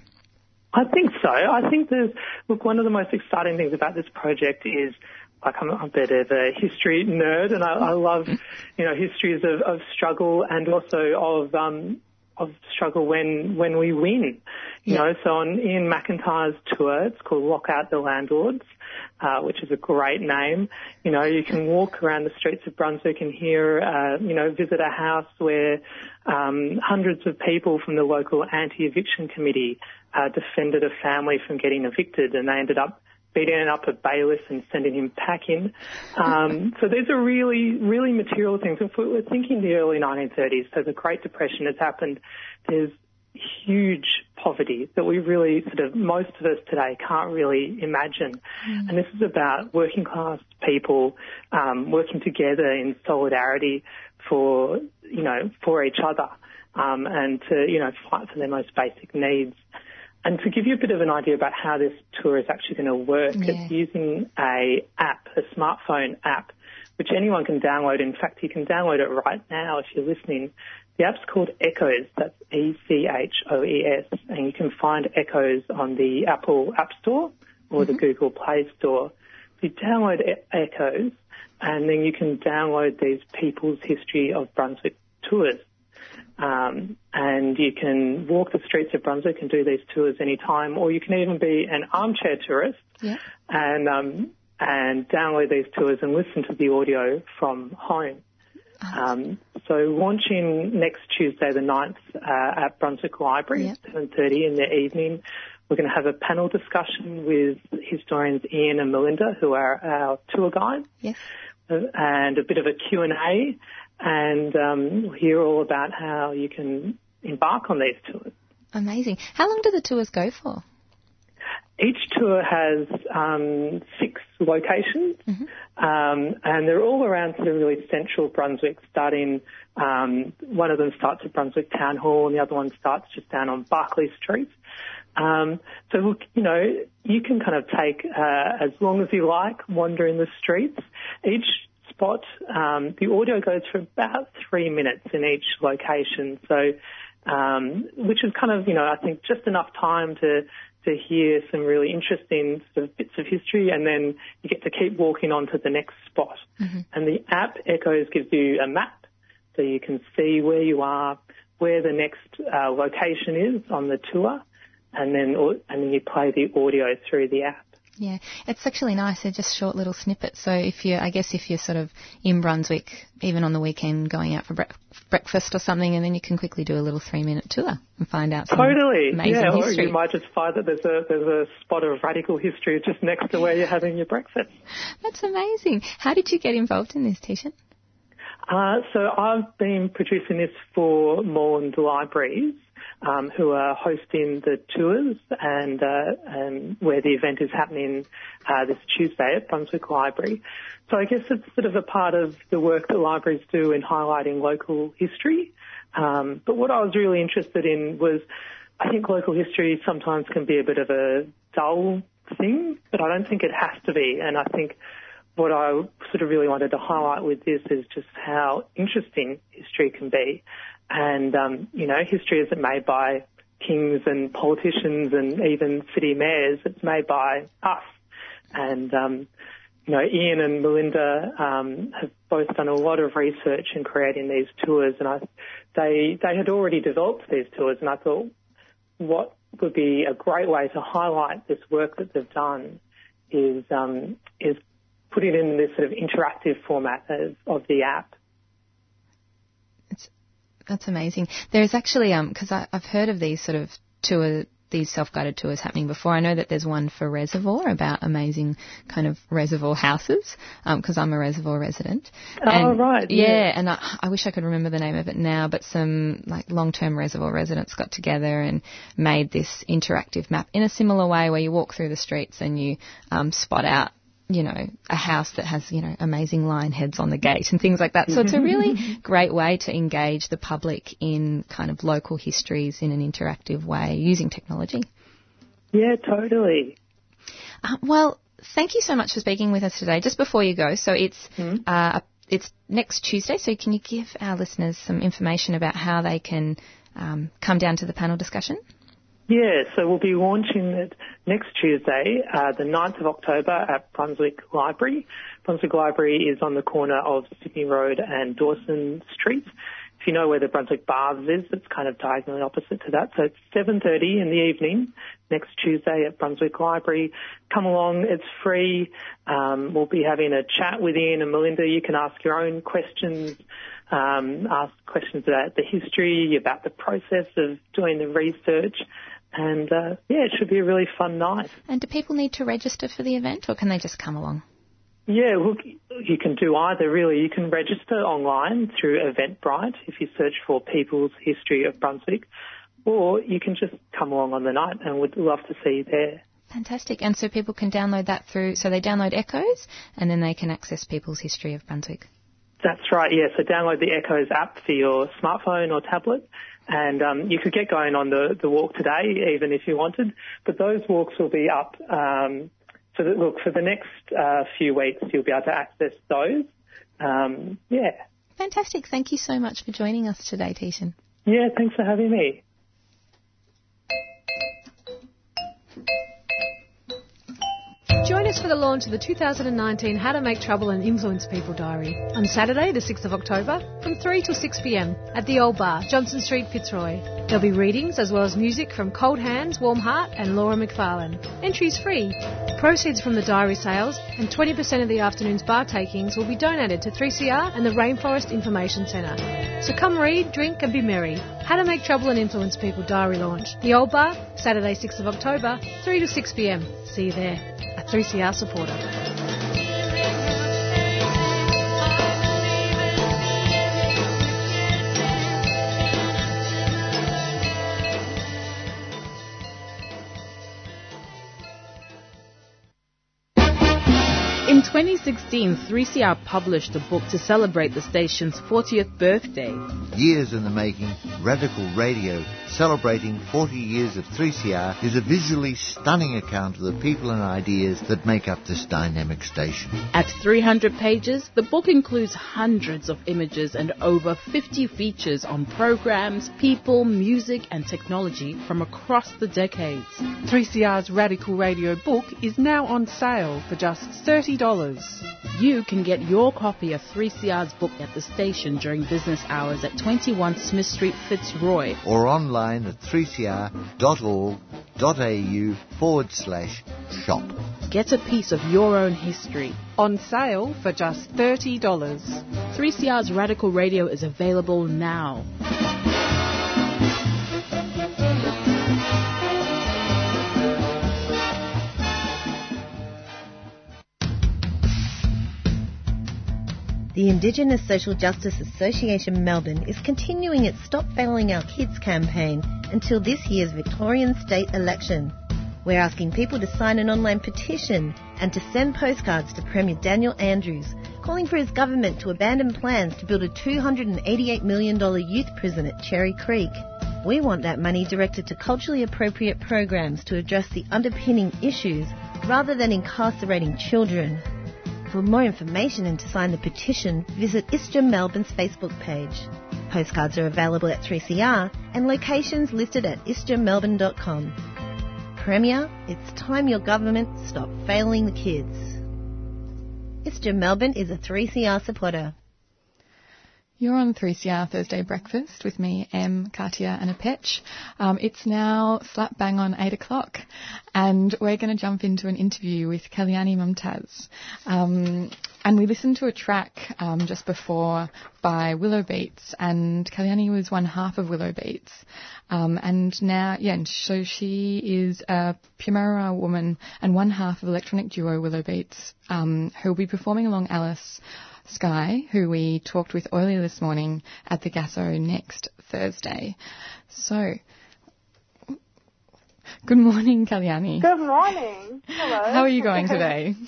I think so. I think there's, look, one of the most exciting things about this project is like I'm a bit of a history nerd and I, I love, you know, histories of, of struggle and also of, um, of struggle when, when we win. You yeah. know, so on Ian McIntyre's tour, it's called Lock Out the Landlords, uh, which is a great name. You know, you can walk around the streets of Brunswick and hear, uh, you know, visit a house where, um, hundreds of people from the local anti-eviction committee, uh, defended a family from getting evicted and they ended up beating up a bailiff and sending him packing. Um, so these are really, really material things. If we're thinking the early 1930s, so the Great Depression has happened, there's huge poverty that we really sort of, most of us today can't really imagine. Mm. And this is about working class people um, working together in solidarity for, you know, for each other um, and to, you know, fight for their most basic needs. And to give you a bit of an idea about how this tour is actually going to work, yeah. it's using a app, a smartphone app, which anyone can download. In fact, you can download it right now if you're listening. The app's called Echoes. That's E-C-H-O-E-S, and you can find Echoes on the Apple App Store or mm-hmm. the Google Play Store. You download e- Echoes, and then you can download these people's history of Brunswick tours. Um, and you can walk the streets of Brunswick and do these tours anytime, or you can even be an armchair tourist yeah. and um, and download these tours and listen to the audio from home. Uh-huh. Um, so launching next Tuesday the 9th uh, at Brunswick Library, yep. 7.30 in the evening. We're going to have a panel discussion with historians Ian and Melinda, who are our tour guides. Yes. Uh, and a bit of a Q&A and um, hear all about how you can embark on these tours. Amazing. How long do the tours go for? Each tour has um, six locations, mm-hmm. um, and they're all around sort of really central Brunswick. Starting, um, one of them starts at Brunswick Town Hall, and the other one starts just down on Barkly Street. Um, so look, you know, you can kind of take uh, as long as you like wandering the streets. Each spot. Um, the audio goes for about three minutes in each location, so um, which is kind of you know I think just enough time to to hear some really interesting sort of bits of history, and then you get to keep walking on to the next spot. Mm-hmm. And the app Echoes gives you a map, so you can see where you are, where the next uh, location is on the tour, and then and then you play the audio through the app. Yeah, it's actually nice. They're just short little snippets. So if you, I guess, if you're sort of in Brunswick, even on the weekend, going out for bre- breakfast or something, and then you can quickly do a little three-minute tour and find out some totally. amazing yeah, history. or you might just find that there's a there's a spot of radical history just next to where you're having your breakfast. That's amazing. How did you get involved in this, Tishan? Uh, so I've been producing this for Moreland Libraries um, who are hosting the tours and, uh, and where the event is happening uh, this Tuesday at Brunswick Library. So I guess it's sort of a part of the work that libraries do in highlighting local history. Um, but what I was really interested in was I think local history sometimes can be a bit of a dull thing, but I don't think it has to be. And I think what I sort of really wanted to highlight with this is just how interesting history can be. And, um, you know, history isn't made by kings and politicians and even city mayors. It's made by us. And, um, you know, Ian and Melinda um, have both done a lot of research in creating these tours, and I, they they had already developed these tours, and I thought, what would be a great way to highlight this work that they've done is um, is put it in this sort of interactive format of, of the app. That's amazing. There's actually, um, because I've heard of these sort of tour, these self-guided tours happening before. I know that there's one for Reservoir about amazing kind of reservoir houses, because um, I'm a reservoir resident. Oh, right. Yeah, yeah. and I, I wish I could remember the name of it now, but some like long-term reservoir residents got together and made this interactive map in a similar way where you walk through the streets and you um, spot out you know, a house that has, you know, amazing lion heads on the gate and things like that. So it's a really great way to engage the public in kind of local histories in an interactive way using technology. Yeah, totally. Uh, well, thank you so much for speaking with us today. Just before you go, so it's uh, it's next Tuesday. So can you give our listeners some information about how they can um, come down to the panel discussion? Yeah, so we'll be launching it next Tuesday, uh, the 9th of October at Brunswick Library. Brunswick Library is on the corner of Sydney Road and Dawson Street. If you know where the Brunswick Baths is, it's kind of diagonally opposite to that. So it's 7.30 in the evening next Tuesday at Brunswick Library. Come along, it's free. Um, we'll be having a chat with Ian and Melinda. You can ask your own questions, um, ask questions about the history, about the process of doing the research. And uh, yeah, it should be a really fun night. And do people need to register for the event or can they just come along? Yeah, look, you can do either really. You can register online through Eventbrite if you search for People's History of Brunswick, or you can just come along on the night and we'd love to see you there. Fantastic. And so people can download that through, so they download Echoes and then they can access People's History of Brunswick. That's right, yeah. So download the Echoes app for your smartphone or tablet. And um, you could get going on the, the walk today, even if you wanted. But those walks will be up um, so that, look, for the next uh, few weeks, you'll be able to access those. Um, yeah. Fantastic. Thank you so much for joining us today, Tishan. Yeah, thanks for having me. Join us for the launch of the 2019 How to Make Trouble and Influence People diary on Saturday, the 6th of October, from 3 till 6 pm at the Old Bar, Johnson Street, Fitzroy. There'll be readings as well as music from Cold Hands, Warm Heart, and Laura McFarlane. Entries free. Proceeds from the diary sales and 20% of the afternoon's bar takings will be donated to 3CR and the Rainforest Information Centre. So come read, drink, and be merry. How to Make Trouble and Influence People diary launch. The Old Bar, Saturday, 6th of October, 3 to 6 pm. See you there. A 3CR supporter. In 2016, 3CR published a book to celebrate the station's 40th birthday. Years in the making, Radical Radio, celebrating 40 years of 3CR, is a visually stunning account of the people and ideas that make up this dynamic station. At 300 pages, the book includes hundreds of images and over 50 features on programs, people, music, and technology from across the decades. 3CR's Radical Radio book is now on sale for just $30. You can get your copy of 3CR's book at the station during business hours at 21 Smith Street, Fitzroy. Or online at 3cr.org.au forward slash shop. Get a piece of your own history. On sale for just $30. 3CR's Radical Radio is available now. The Indigenous Social Justice Association Melbourne is continuing its Stop Failing Our Kids campaign until this year's Victorian state election. We're asking people to sign an online petition and to send postcards to Premier Daniel Andrews, calling for his government to abandon plans to build a $288 million youth prison at Cherry Creek. We want that money directed to culturally appropriate programs to address the underpinning issues rather than incarcerating children. For more information and to sign the petition, visit ISJA Melbourne's Facebook page. Postcards are available at 3CR and locations listed at isjamelbourne.com. Premier, it's time your government stopped failing the kids. ISJA Melbourne is a 3CR supporter. You're on 3CR Thursday Breakfast with me, Em, Katia, and Apetch. Um, it's now slap bang on 8 o'clock, and we're going to jump into an interview with Kalyani Mumtaz. Um, and we listened to a track um, just before by Willow Beats, and Kalyani was one half of Willow Beats. Um, and now, yeah, and so she is a Pumara woman and one half of electronic duo Willow Beats, um, who will be performing along Alice Skye, who we talked with earlier this morning at the Gaso next Thursday. So, good morning, Kalyani. Good morning. Hello. How are you going today?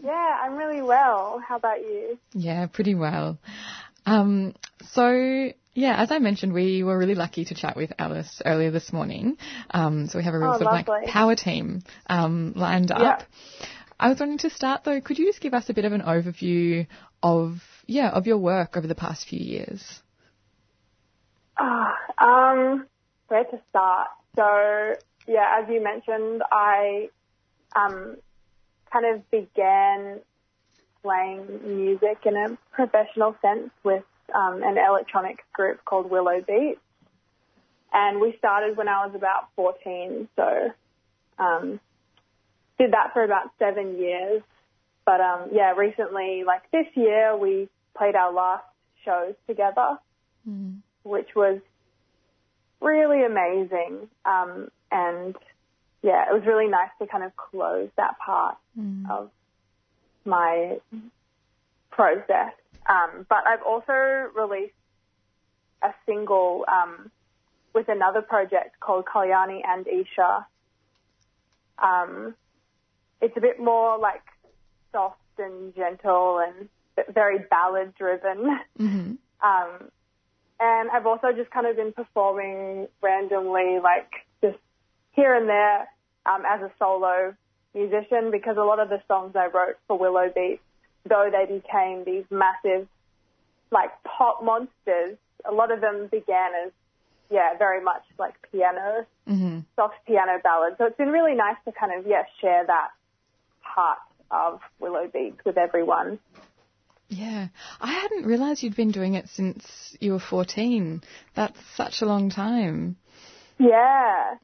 Yeah, I'm really well. How about you? Yeah, pretty well. Um, so yeah, as I mentioned, we were really lucky to chat with Alice earlier this morning. Um, so we have a real Oh, sort of like power team um, lined up. Yeah. I was wanting to start though. Could you just give us a bit of an overview of yeah of your work over the past few years? Ah, um, where to start? So, yeah, as you mentioned, I um, kind of began playing music in a professional sense with um, an electronic group called Willow Beats. And we started when I was about 14, so um, did that for about seven years. But um, yeah, recently, like this year, we played our last shows together which was really amazing. Um, and yeah, it was really nice to kind of close that part of my process. Um, but I've also released a single um, with another project called Kalyani and Isha. Um, it's a bit more like soft and gentle and very ballad driven. Mm-hmm. Um, and I've also just kind of been performing randomly, like just here and there um, as a solo musician because a lot of the songs I wrote for Willow Beats, though they became these massive, like pop monsters, a lot of them began as, yeah, very much like piano, Mm-hmm. soft piano ballads. So it's been really nice to kind of, yeah, share that part of Willow Beats with everyone. Yeah, I hadn't realised you'd been doing it since you were 14. That's such a long time. Yeah.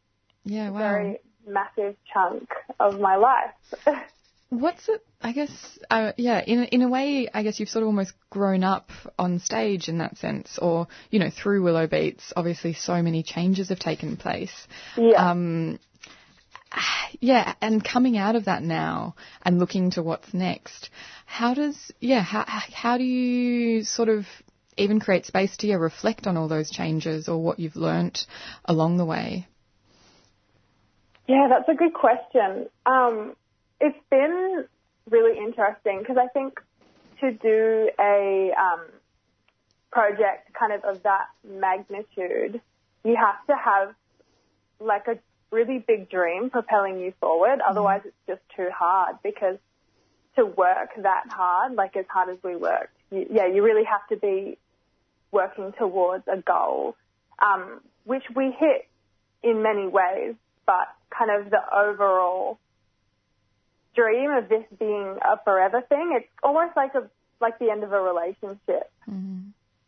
Yeah, wow. Very massive chunk of my life. What's it? I guess, uh, yeah. In in a way, I guess you've sort of almost grown up on stage in that sense, or you know, through Willow Beats. Obviously, so many changes have taken place. Yeah. Um, yeah, and coming out of that now and looking to what's next, how does yeah how how do you sort of even create space to yeah, reflect on all those changes or what you've learnt along the way? Yeah, that's a good question. Um, it's been really interesting because I think to do a um, project kind of of that magnitude, you have to have like a really big dream propelling you forward. Otherwise, it's just too hard because to work that hard, like as hard as we worked, you, yeah, you really have to be working towards a goal, um, which we hit in many ways, but kind of the overall dream of this being a forever thing, it's almost like a like the end of a relationship.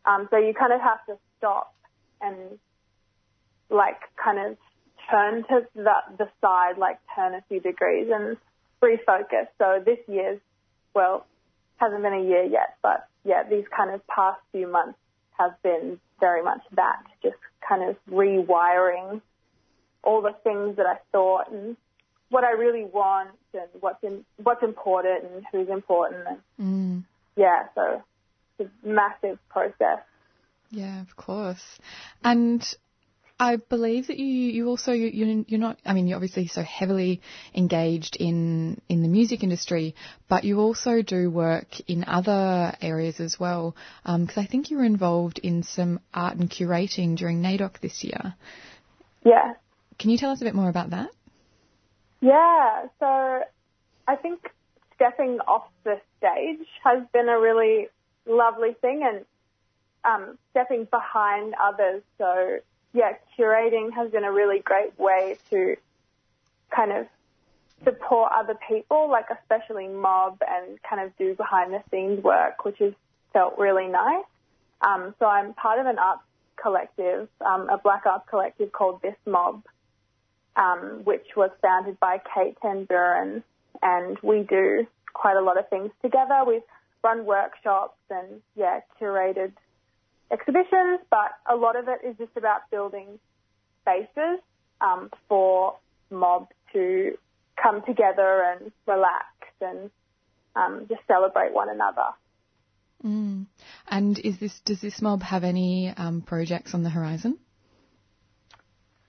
Um, so you kind of have to stop and like kind of turn to the the side, like turn a few degrees and refocus. So this year's well hasn't been a year yet, but yeah, these kind of past few months have been very much that, just kind of rewiring all the things that I thought and what I really want and what's in, what's important and who's important and Mm. yeah, so it's a massive process. Yeah, of course. And I believe that you you also you you're, you're not. I mean, you're obviously so heavily engaged in in the music industry, but you also do work in other areas as well. Because I think you were involved in some art and curating during NAIDOC this year. Yeah. Can you tell us a bit more about that? Yeah, so I think stepping off the stage has been a really lovely thing and um, stepping behind others. So, yeah, curating has been a really great way to kind of support other people, like especially mob and kind of do behind the scenes work, which has felt really nice. Um, so I'm part of an art collective, um, a black art collective called This Mob, um, which was founded by Kate Ten Buuren, and we do quite a lot of things together. We've run workshops and yeah, curated exhibitions, but a lot of it is just about building spaces um, for mob to come together and relax and um, just celebrate one another. Mm. And is this does this mob have any um, projects on the horizon?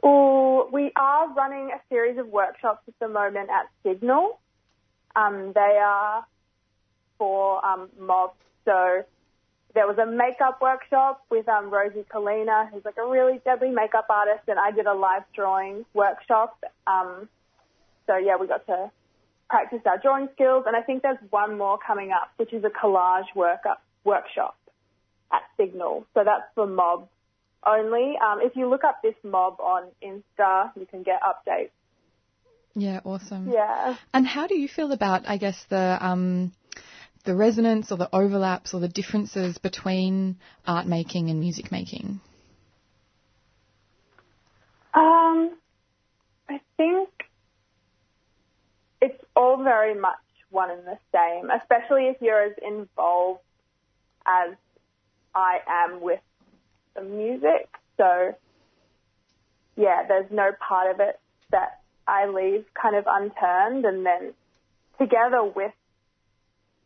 Well, we are running a series of workshops at the moment at Signal. Um, they are for um, Mob. So there was a makeup workshop with um, Rosie Kalina, who's like a really deadly makeup artist, and I did a live drawing workshop. Um, so yeah, we got to practice our drawing skills, and I think there's one more coming up, which is a collage work workshop at Signal. So that's for Mob only. Um, if you look up this Mob on Insta, you can get updates. Yeah, awesome. Yeah. And how do you feel about, I guess, the um, the resonance or the overlaps or the differences between art making and music making? Um, I think it's all very much one and the same, especially if you're as involved as I am with the music. So, yeah, there's no part of it that I leave kind of unturned. And then together with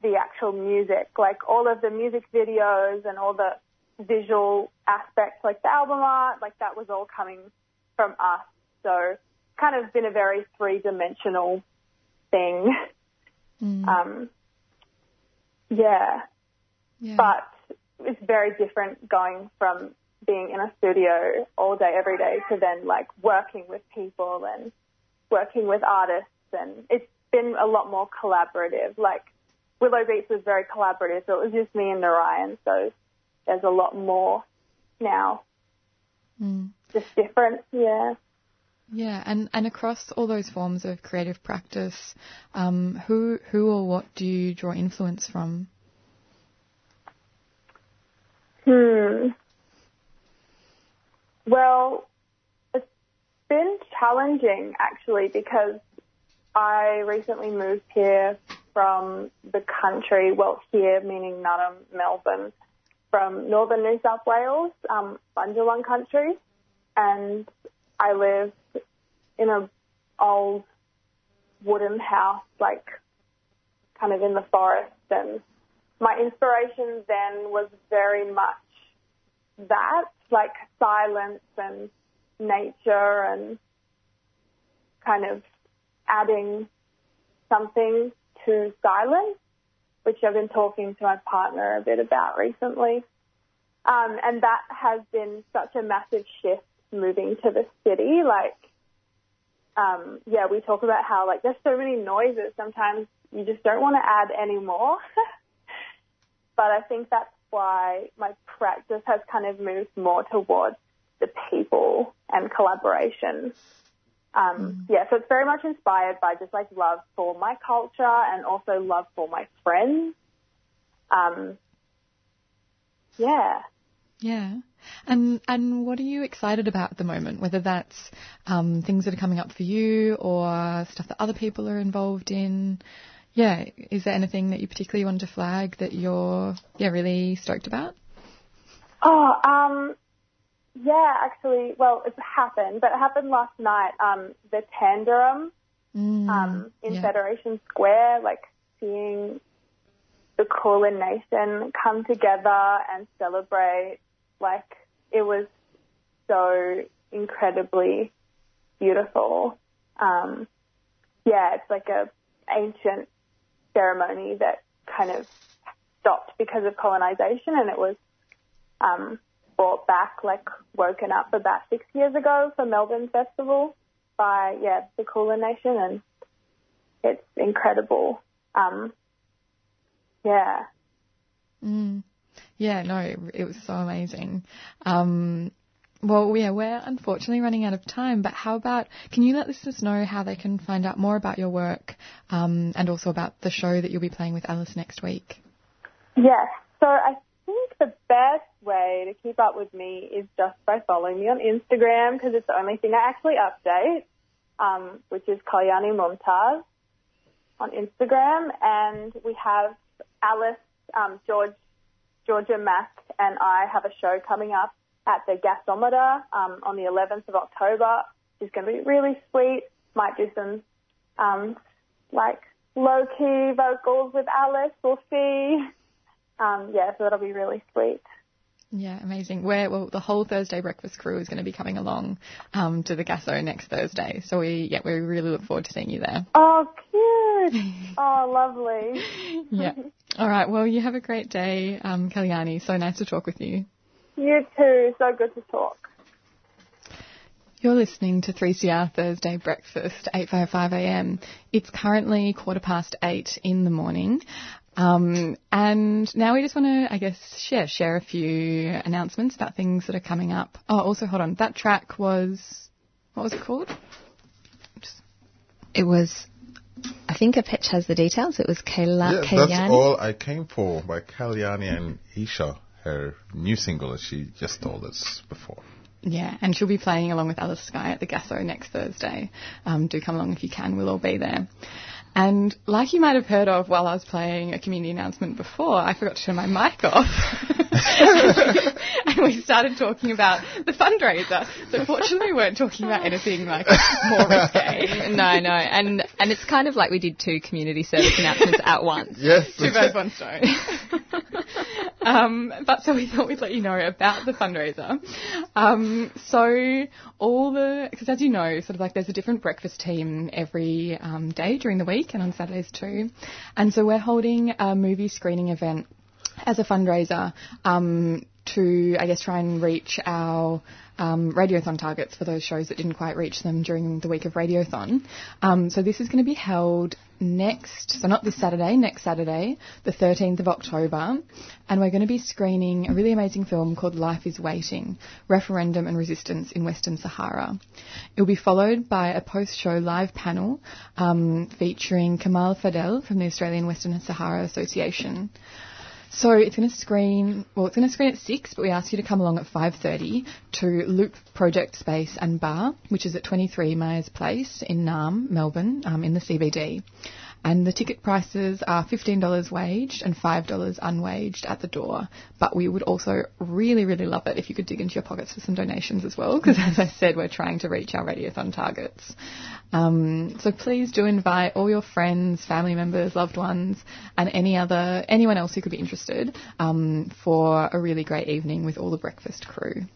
the actual music, like all of the music videos and all the visual aspects, like the album art, like that was all coming from us. So, kind of been a very three dimensional thing. Mm. Um, yeah. yeah. But it's very different going from being in a studio all day, every day to then like working with people and working with artists. And it's been a lot more collaborative. Like Willow Beats was very collaborative, so it was just me and Narayan. So there's a lot more now. Mm. Just different, yeah. Yeah, and, and across all those forms of creative practice, um, who who or what do you draw influence from? Hmm. Well, it's been challenging actually because I recently moved here from the country, well, here meaning Nuttam, Melbourne, from northern New South Wales, um, Bundjalung country, and I live in a old wooden house, like kind of in the forest, and my inspiration then was very much that, like silence and nature and kind of adding something to silence, which I've been talking to my partner a bit about recently. Um, and that has been such a massive shift moving to the city. Like, um, yeah, we talk about how like there's so many noises. Sometimes you just don't want to add any more. but I think that's why my practice has kind of moved more towards the people and collaboration. Um, yeah, so it's very much inspired by just like love for my culture and also love for my friends. Um, yeah. Yeah. And and what are you excited about at the moment? Whether that's um, things that are coming up for you or stuff that other people are involved in. Yeah, is there anything that you particularly wanted to flag that you're yeah really stoked about? Oh, um, yeah, actually, well, it happened, but it happened last night. Um, the Tanderrum, Mm, um, in yeah. Federation Square, like seeing the Kulin Nation come together and celebrate, like it was so incredibly beautiful. Um, yeah, it's like a ancient ceremony that kind of stopped because of colonization, and it was um, brought back, like woken up about six years ago for Melbourne Festival by yeah the Kulin Nation, and it's incredible. Um, yeah. Mm. Yeah, no, it, it was so amazing. Um, well, yeah, we're unfortunately running out of time, but how about, can you let listeners know how they can find out more about your work um, and also about the show that you'll be playing with Alice next week? Yes. So I think the best way to keep up with me is just by following me on Instagram because it's the only thing I actually update, um, which is Kalyani Mumtaz on Instagram. And we have Alice, um, George, Georgia Maq, and I have a show coming up at the Gasometer um, on the 11th of October. It's going to be really sweet. Might do some um, like low key vocals with Alice. We'll see. Um, yeah, so that'll be really sweet. Yeah, amazing. Where well, the whole Thursday breakfast crew is going to be coming along um, to the Gaso next Thursday. So we yeah we really look forward to seeing you there. Oh, cute. good. Oh, lovely. Yeah. All right. Well, you have a great day, um, Kalyani. So nice to talk with you. You too. So good to talk. You're listening to 3CR Thursday Breakfast, 8.55am. It's currently quarter past eight in the morning. Um, and now we just want to, I guess, share, share a few announcements about things that are coming up. Oh, also, hold on. That track was, what was it called? It was, I think a pitch has the details. It was Kayla, yeah, Kalyani. that's all I came for by Kalyani and Isha, her new single, as she just told us before. Yeah, and she'll be playing along with Alice Skye at the Gaso next Thursday. Um, do come along if you can. We'll all be there. And like you might have heard of while I was playing a community announcement before, I forgot to turn my mic off. and we started talking about the fundraiser. So fortunately we weren't talking about anything like more risque. no, no, and and it's kind of like we did two community service announcements at once. Yes. Two birds, one stone. um, but so we thought we'd let you know about the fundraiser. Um, so all the, because as you know, sort of like there's a different breakfast team every um, day during the week and on Saturdays too. And so we're holding a movie screening event as a fundraiser um, to, I guess, try and reach our um, Radiothon targets for those shows that didn't quite reach them during the week of Radiothon. Um, so this is going to be held next, so not this Saturday, next Saturday, the 13th of October, and we're going to be screening a really amazing film called Life is Waiting, Referendum and Resistance in Western Sahara. It will be followed by a post-show live panel um, featuring Kamal Fadel from the Australian Western Sahara Association. So it's going to screen, well, it's going to screen at 6, but we ask you to come along at 5.30 to Loop Project Space and Bar, which is at 23 Myers Place in Naarm, Melbourne, um, in the CBD. And the ticket prices are $15 waged and $5 unwaged at the door. But we would also really, really love it if you could dig into your pockets for some donations as well, because as I said, we're trying to reach our Radiothon targets. Um, so please do invite all your friends, family members, loved ones, and any other, anyone else who could be interested um, for a really great evening with all the breakfast crew.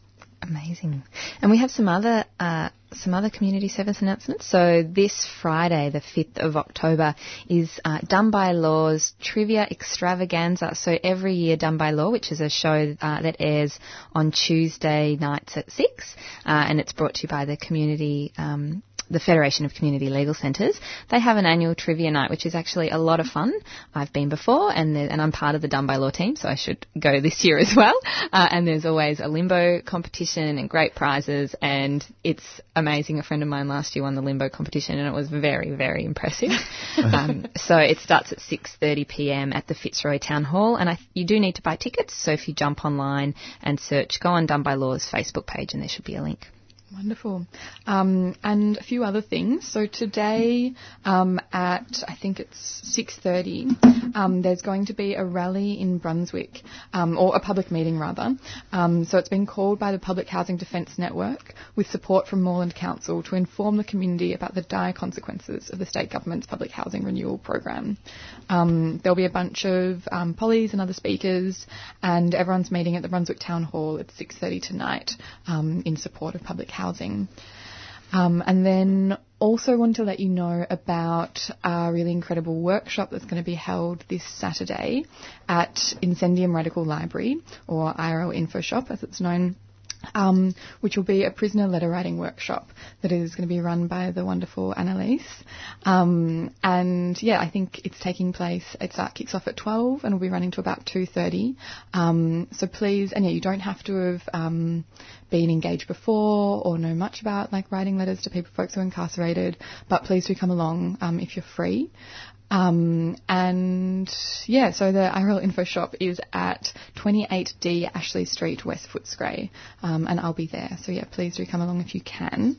Amazing. And we have some other uh, some other community service announcements. So this Friday, the 5th of October, is uh, Done by Law's Trivia Extravaganza. So every year, Done by Law, which is a show uh, that airs on Tuesday nights at 6, uh, and it's brought to you by the community um, the Federation of Community Legal Centres. They have an annual trivia night, which is actually a lot of fun. I've been before, and and I'm part of the Done by Law team, so I should go this year as well. Uh, and there's always a limbo competition and great prizes, and it's amazing. A friend of mine last year won the limbo competition, and it was very, very impressive. um, so it starts at 6:30 p.m. at the Fitzroy Town Hall, and I, you do need to buy tickets. So if you jump online and search, go on Done by Law's Facebook page, and there should be a link. Wonderful. Um, and a few other things. So today um, at I think it's 6:30, um, there's going to be a rally in Brunswick, um, or a public meeting rather. Um, so it's been called by the Public Housing Defence Network with support from Moreland Council to inform the community about the dire consequences of the state government's public housing renewal program. Um, there'll be a bunch of pollies and other speakers, and everyone's meeting at the Brunswick Town Hall at 6:30 tonight in support of public housing. Um, and then also want to let you know about a really incredible workshop that's going to be held this Saturday at Incendium Radical Library, or IRL Info Shop as it's known. Um, which will be a prisoner letter writing workshop that is going to be run by the wonderful Annalise. Um, and yeah, I think it's taking place. It uh, kicks off at 12 and will be running to about 2:30. Um, so please, and yeah, you don't have to have um, been engaged before or know much about like writing letters to people, folks who are incarcerated. But please do come along um, if you're free. Um, and yeah, so the IRL info shop is at 28D Ashley Street, West Footscray, um, and I'll be there. So yeah, please do come along if you can.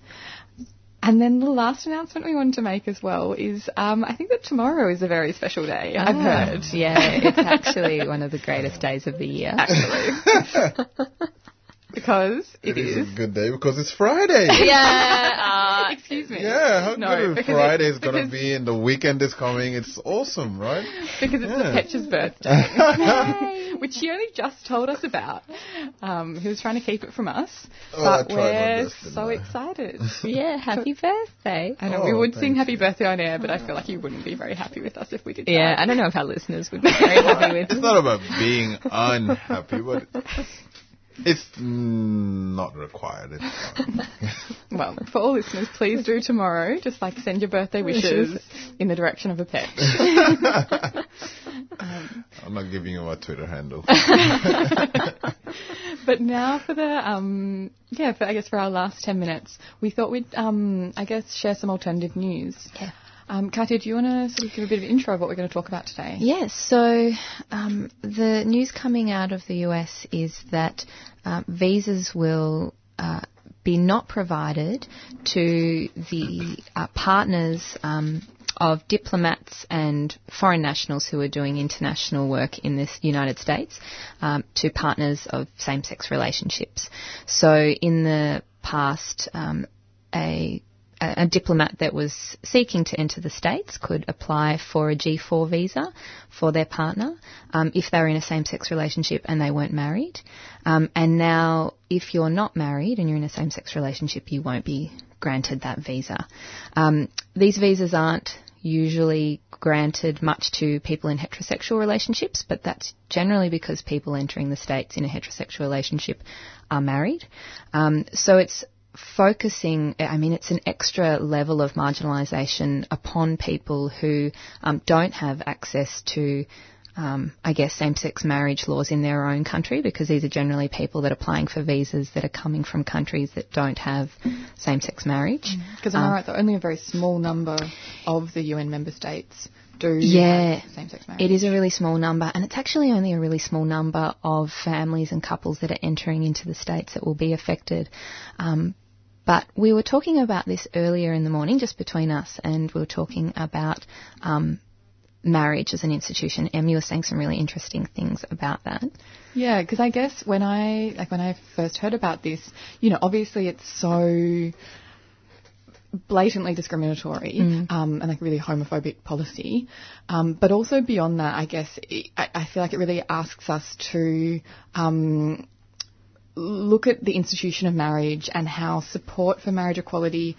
And then the last announcement we wanted to make as well is um, I think that tomorrow is a very special day. I've Ah, heard. Yeah, it's actually one of the greatest days of the year. Actually. because It it is is. a good day because it's Friday. Yeah, uh, Excuse Excuse me. Yeah, how No, good Friday is going to be and the weekend is coming. It's awesome, right? because it's Yeah. the Petch's birthday, which he only just told us about. Um, he was trying to keep it from us, Oh, but we're best, so I? excited. Yeah, happy birthday. I know we Oh, would sing thanks. happy birthday on air, but I feel like you wouldn't be very happy with us if we did Yeah, that. I don't know if our listeners would be very happy with It's not about being unhappy, but it's mm, not required. It's fine. Well, for all listeners, please do tomorrow. Just like send your birthday wishes in the direction of a pet. I'm not giving you my Twitter handle. But now for the um yeah, for, I guess for our last ten minutes, we thought we'd um I guess share some alternative news. Yeah. Um, do you want to sort of give a bit of intro of what we're going to talk about today? Yes, so um, the news coming out of the US is that uh, visas will uh, be not provided to the uh, partners um, of diplomats and foreign nationals who are doing international work in the United States um, to partners of same-sex relationships. So in the past, um, a a, diplomat that was seeking to enter the States could apply for a G4 visa for their partner um, if they were in a same sex relationship and they weren't married. Um, and now, if you're not married and you're in a same sex relationship, you won't be granted that visa. Um, these visas aren't usually granted much to people in heterosexual relationships, but that's generally because people entering the States in a heterosexual relationship are married. Um, so it's focusing, I mean, it's an extra level of marginalisation upon people who um, don't have access to, um, I guess, same-sex marriage laws in their own country because these are generally people that are applying for visas that are coming from countries that don't have same-sex marriage. Because am I Um, right that only a very small number of the UN member states do Yeah, same-sex marriage? it is a really small number, and it's actually only a really small number of families and couples that are entering into the states that will be affected. Um, but we were talking about this earlier in the morning, just between us, and we were talking about um, marriage as an institution. Em, you were saying some really interesting things about that. Yeah, because I guess when I like when I first heard about this, you know, obviously it's so blatantly discriminatory Mm. um, and like really homophobic policy. Um, but also beyond that, I guess it, I, I feel like it really asks us to um, look at the institution of marriage and how support for marriage equality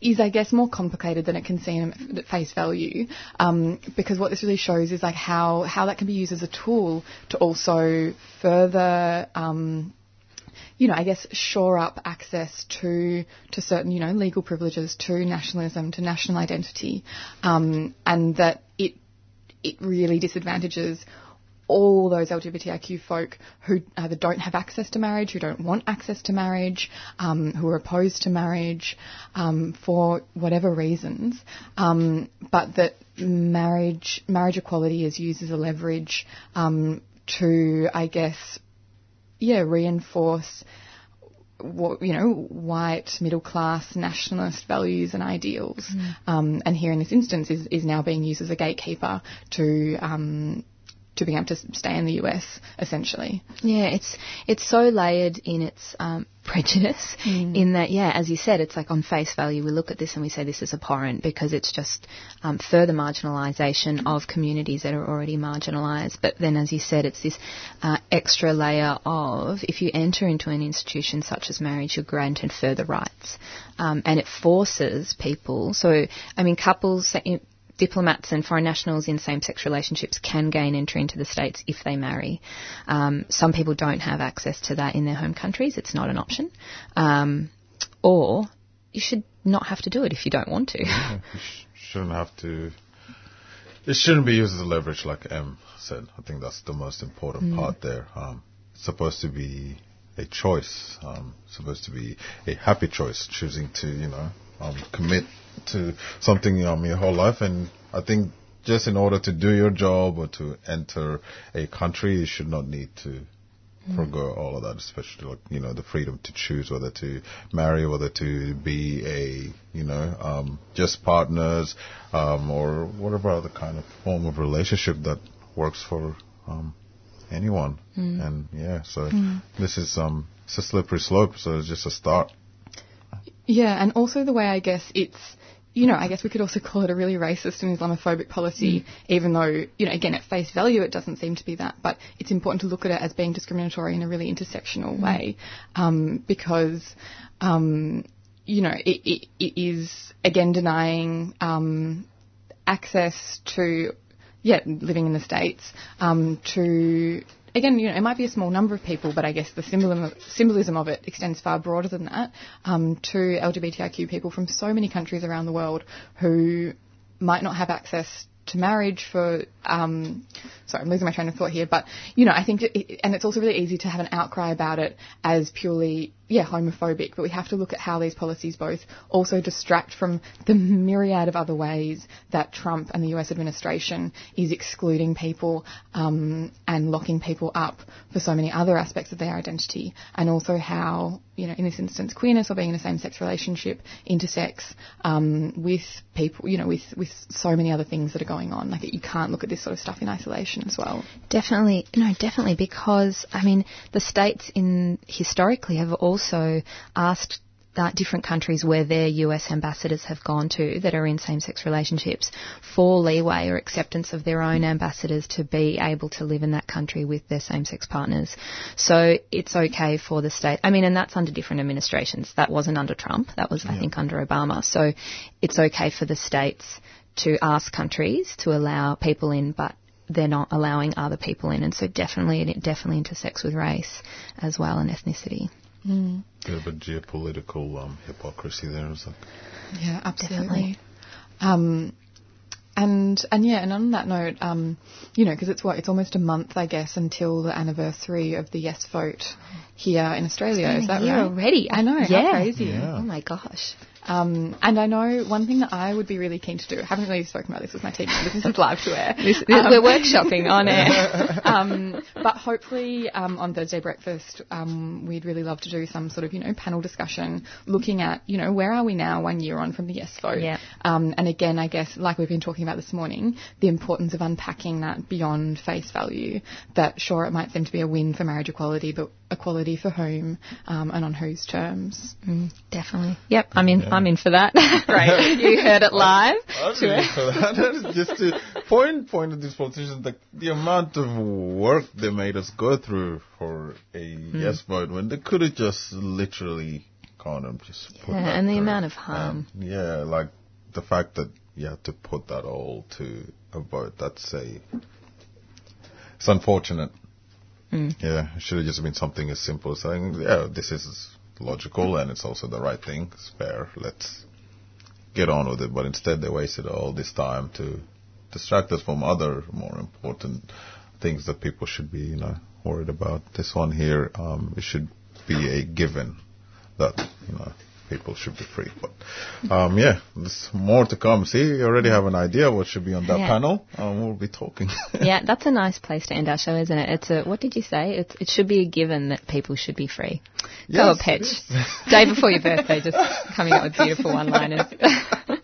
is, I guess, more complicated than it can seem at face value. Um, because what this really shows is like how, how that can be used as a tool to also further, um, you know, I guess shore up access to to certain, you know, legal privileges, to nationalism, to national identity, um, and that it it really disadvantages all those LGBTIQ folk who either don't have access to marriage, who don't want access to marriage, um, who are opposed to marriage um, for whatever reasons, um, but that marriage marriage equality is used as a leverage um, to, I guess, yeah, reinforce what, you know, white, middle class, nationalist values and ideals. Mm. Um, and here in this instance is, is now being used as a gatekeeper to, um, to being able to stay in the US, essentially. Yeah, it's it's so layered in its um, prejudice. In that, yeah, as you said, it's like on face value, we look at this and we say this is abhorrent because it's just um, further marginalisation of communities that are already marginalised. But then, as you said, it's this uh, extra layer of if you enter into an institution such as marriage, you're granted further rights, um, and it forces people. So, I mean, couples diplomats and foreign nationals in same-sex relationships can gain entry into the states if they marry. Um, some people don't have access to that in their home countries. It's not an option. Um, or you should not have to do it if you don't want to. Yeah, you sh- shouldn't have to. It shouldn't be used as a leverage, like M said. I think that's the most important Mm. part there. Um, it's supposed to be a choice. Um, supposed to be a happy choice, choosing to you know um, commit to something um, your whole life. And I think just in order to do your job or to enter a country, you should not need to Mm. forgo all of that, especially like you know the freedom to choose whether to marry, whether to be a you know um, just partners um, or whatever other kind of form of relationship that works for um, anyone. Mm. And yeah, so Mm. this is um it's a slippery slope, so it's just a start. Yeah, and also the way I guess it's, you know, I guess we could also call it a really racist and Islamophobic policy, even though, you know, again, at face value, it doesn't seem to be that. But it's important to look at it as being discriminatory in a really intersectional Mm. way, um, because, um, you know, it, it, it is again denying um, access to, yeah, living in the states um, to. Again, you know, it might be a small number of people, but I guess the symbolism, symbolism of it extends far broader than that um, to LGBTIQ people from so many countries around the world who might not have access to marriage for um, sorry I'm losing my train of thought here but you know I think it, and it's also really easy to have an outcry about it as purely yeah homophobic but we have to look at how these policies both also distract from the myriad of other ways that Trump and the US administration is excluding people um, and locking people up for so many other aspects of their identity and also how you know in this instance queerness or being in a same-sex relationship intersex um, with people you know with with so many other things that are going on. Like you can't look at this sort of stuff in isolation as well. Definitely, no, definitely, because I mean, the states in historically have also asked uh, different countries where their US ambassadors have gone to that are in same-sex relationships for leeway or acceptance of their own ambassadors to be able to live in that country with their same-sex partners. So it's okay for the state. I mean, and that's under different administrations. That wasn't under Trump. That was, I think, under Obama. So it's okay for the states to ask countries to allow people in, but they're not allowing other people in, and so definitely it definitely intersects with race as well and ethnicity. Mm. Bit of a geopolitical um, hypocrisy there. It's like, Yeah, absolutely. Um, and and yeah, and on that note, um, you know, because it's what it's almost a month, I guess, until the anniversary of the yes vote here in Australia. Is that right? already? I know. Yeah. How crazy. Oh my gosh. Um, and I know one thing that I would be really keen to do. I haven't really spoken about this with my team. This is live to air. This- we're workshopping on air. um, but hopefully um, on Thursday breakfast, um, we'd really love to do some sort of you know panel discussion, looking at you know where are we now one year on from the yes vote. Yeah. Um, and again, I guess like we've been talking about this morning, the importance of unpacking that beyond face value. That sure it might seem to be a win for marriage equality, but equality for whom um, and on whose terms. Mm, definitely. Yep. I'm in. I'm in for that. Great. you heard it live. I'm really for that. Just to point point at these politicians the the amount of work they made us go through for a yes vote when they could have just literally kind of just put Yeah, and the through. amount of harm. And, yeah, like the fact that you had to put that all to a vote. That's a it's unfortunate. Mm. Yeah, it should have just been something as simple as saying, yeah, this is logical and it's also the right thing. It's fair. Let's get on with it. But instead, they wasted all this time to distract us from other more important things that people should be, you know, worried about. This one here, um, it should be a given that, you know, people should be free. But, um, yeah, there's more to come. See, you already have an idea what should be on that Yeah. panel. Um, we'll be talking. yeah, that's a nice place to end our show, isn't it? It's a. What did you say? It's, it should be a given that people should be free. Go Yes, a pitch. Day before your birthday, just coming up with beautiful one-liners.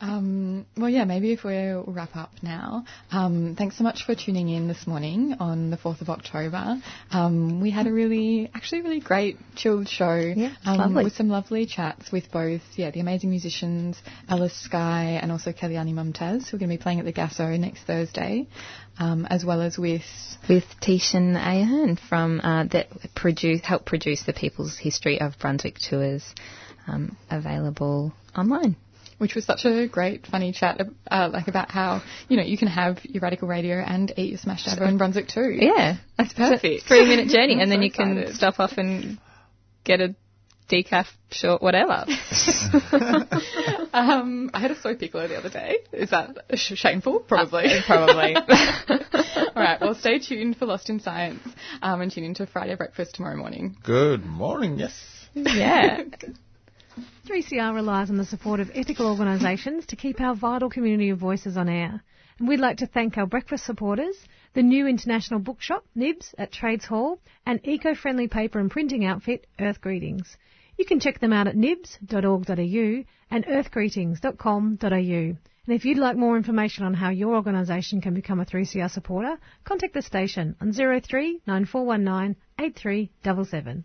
Um, well, yeah, maybe if we'll wrap up now. Um, thanks so much for tuning in this morning on the 4th of October. Um, we had a really, actually really great chilled show. Yeah, um, lovely. With some lovely chats with both, yeah, the amazing musicians, Alice Skye and also Kalyani Mumtaz, who are going to be playing at the Gaso next Thursday, um, as well as with with Tishan Ahern from uh, that produce helped produce the People's History of Brunswick tours, um, available online. Which was such a great, funny chat, uh, like about how you know you can have your radical radio and eat your smashed avo in Brunswick too. Yeah, that's perfect. Three minute journey, I'm and then so you can stop off and get a decaf short, whatever. um, I had a soy piccolo the other day. Is that sh- shameful? Probably. Uh, probably. All right. Well, stay tuned for Lost in Science um, and tune into Friday breakfast tomorrow morning. Good morning. Yes. Yeah. 3CR relies on the support of ethical organisations to keep our vital community of voices on air. And we'd like to thank our breakfast supporters, the new international bookshop, Nibs, at Trades Hall, and eco-friendly paper and printing outfit, Earth Greetings. You can check them out at nibs.org.au and earthgreetings.com.au. And if you'd like more information on how your organisation can become a 3CR supporter, contact the station on 03 9419 8377.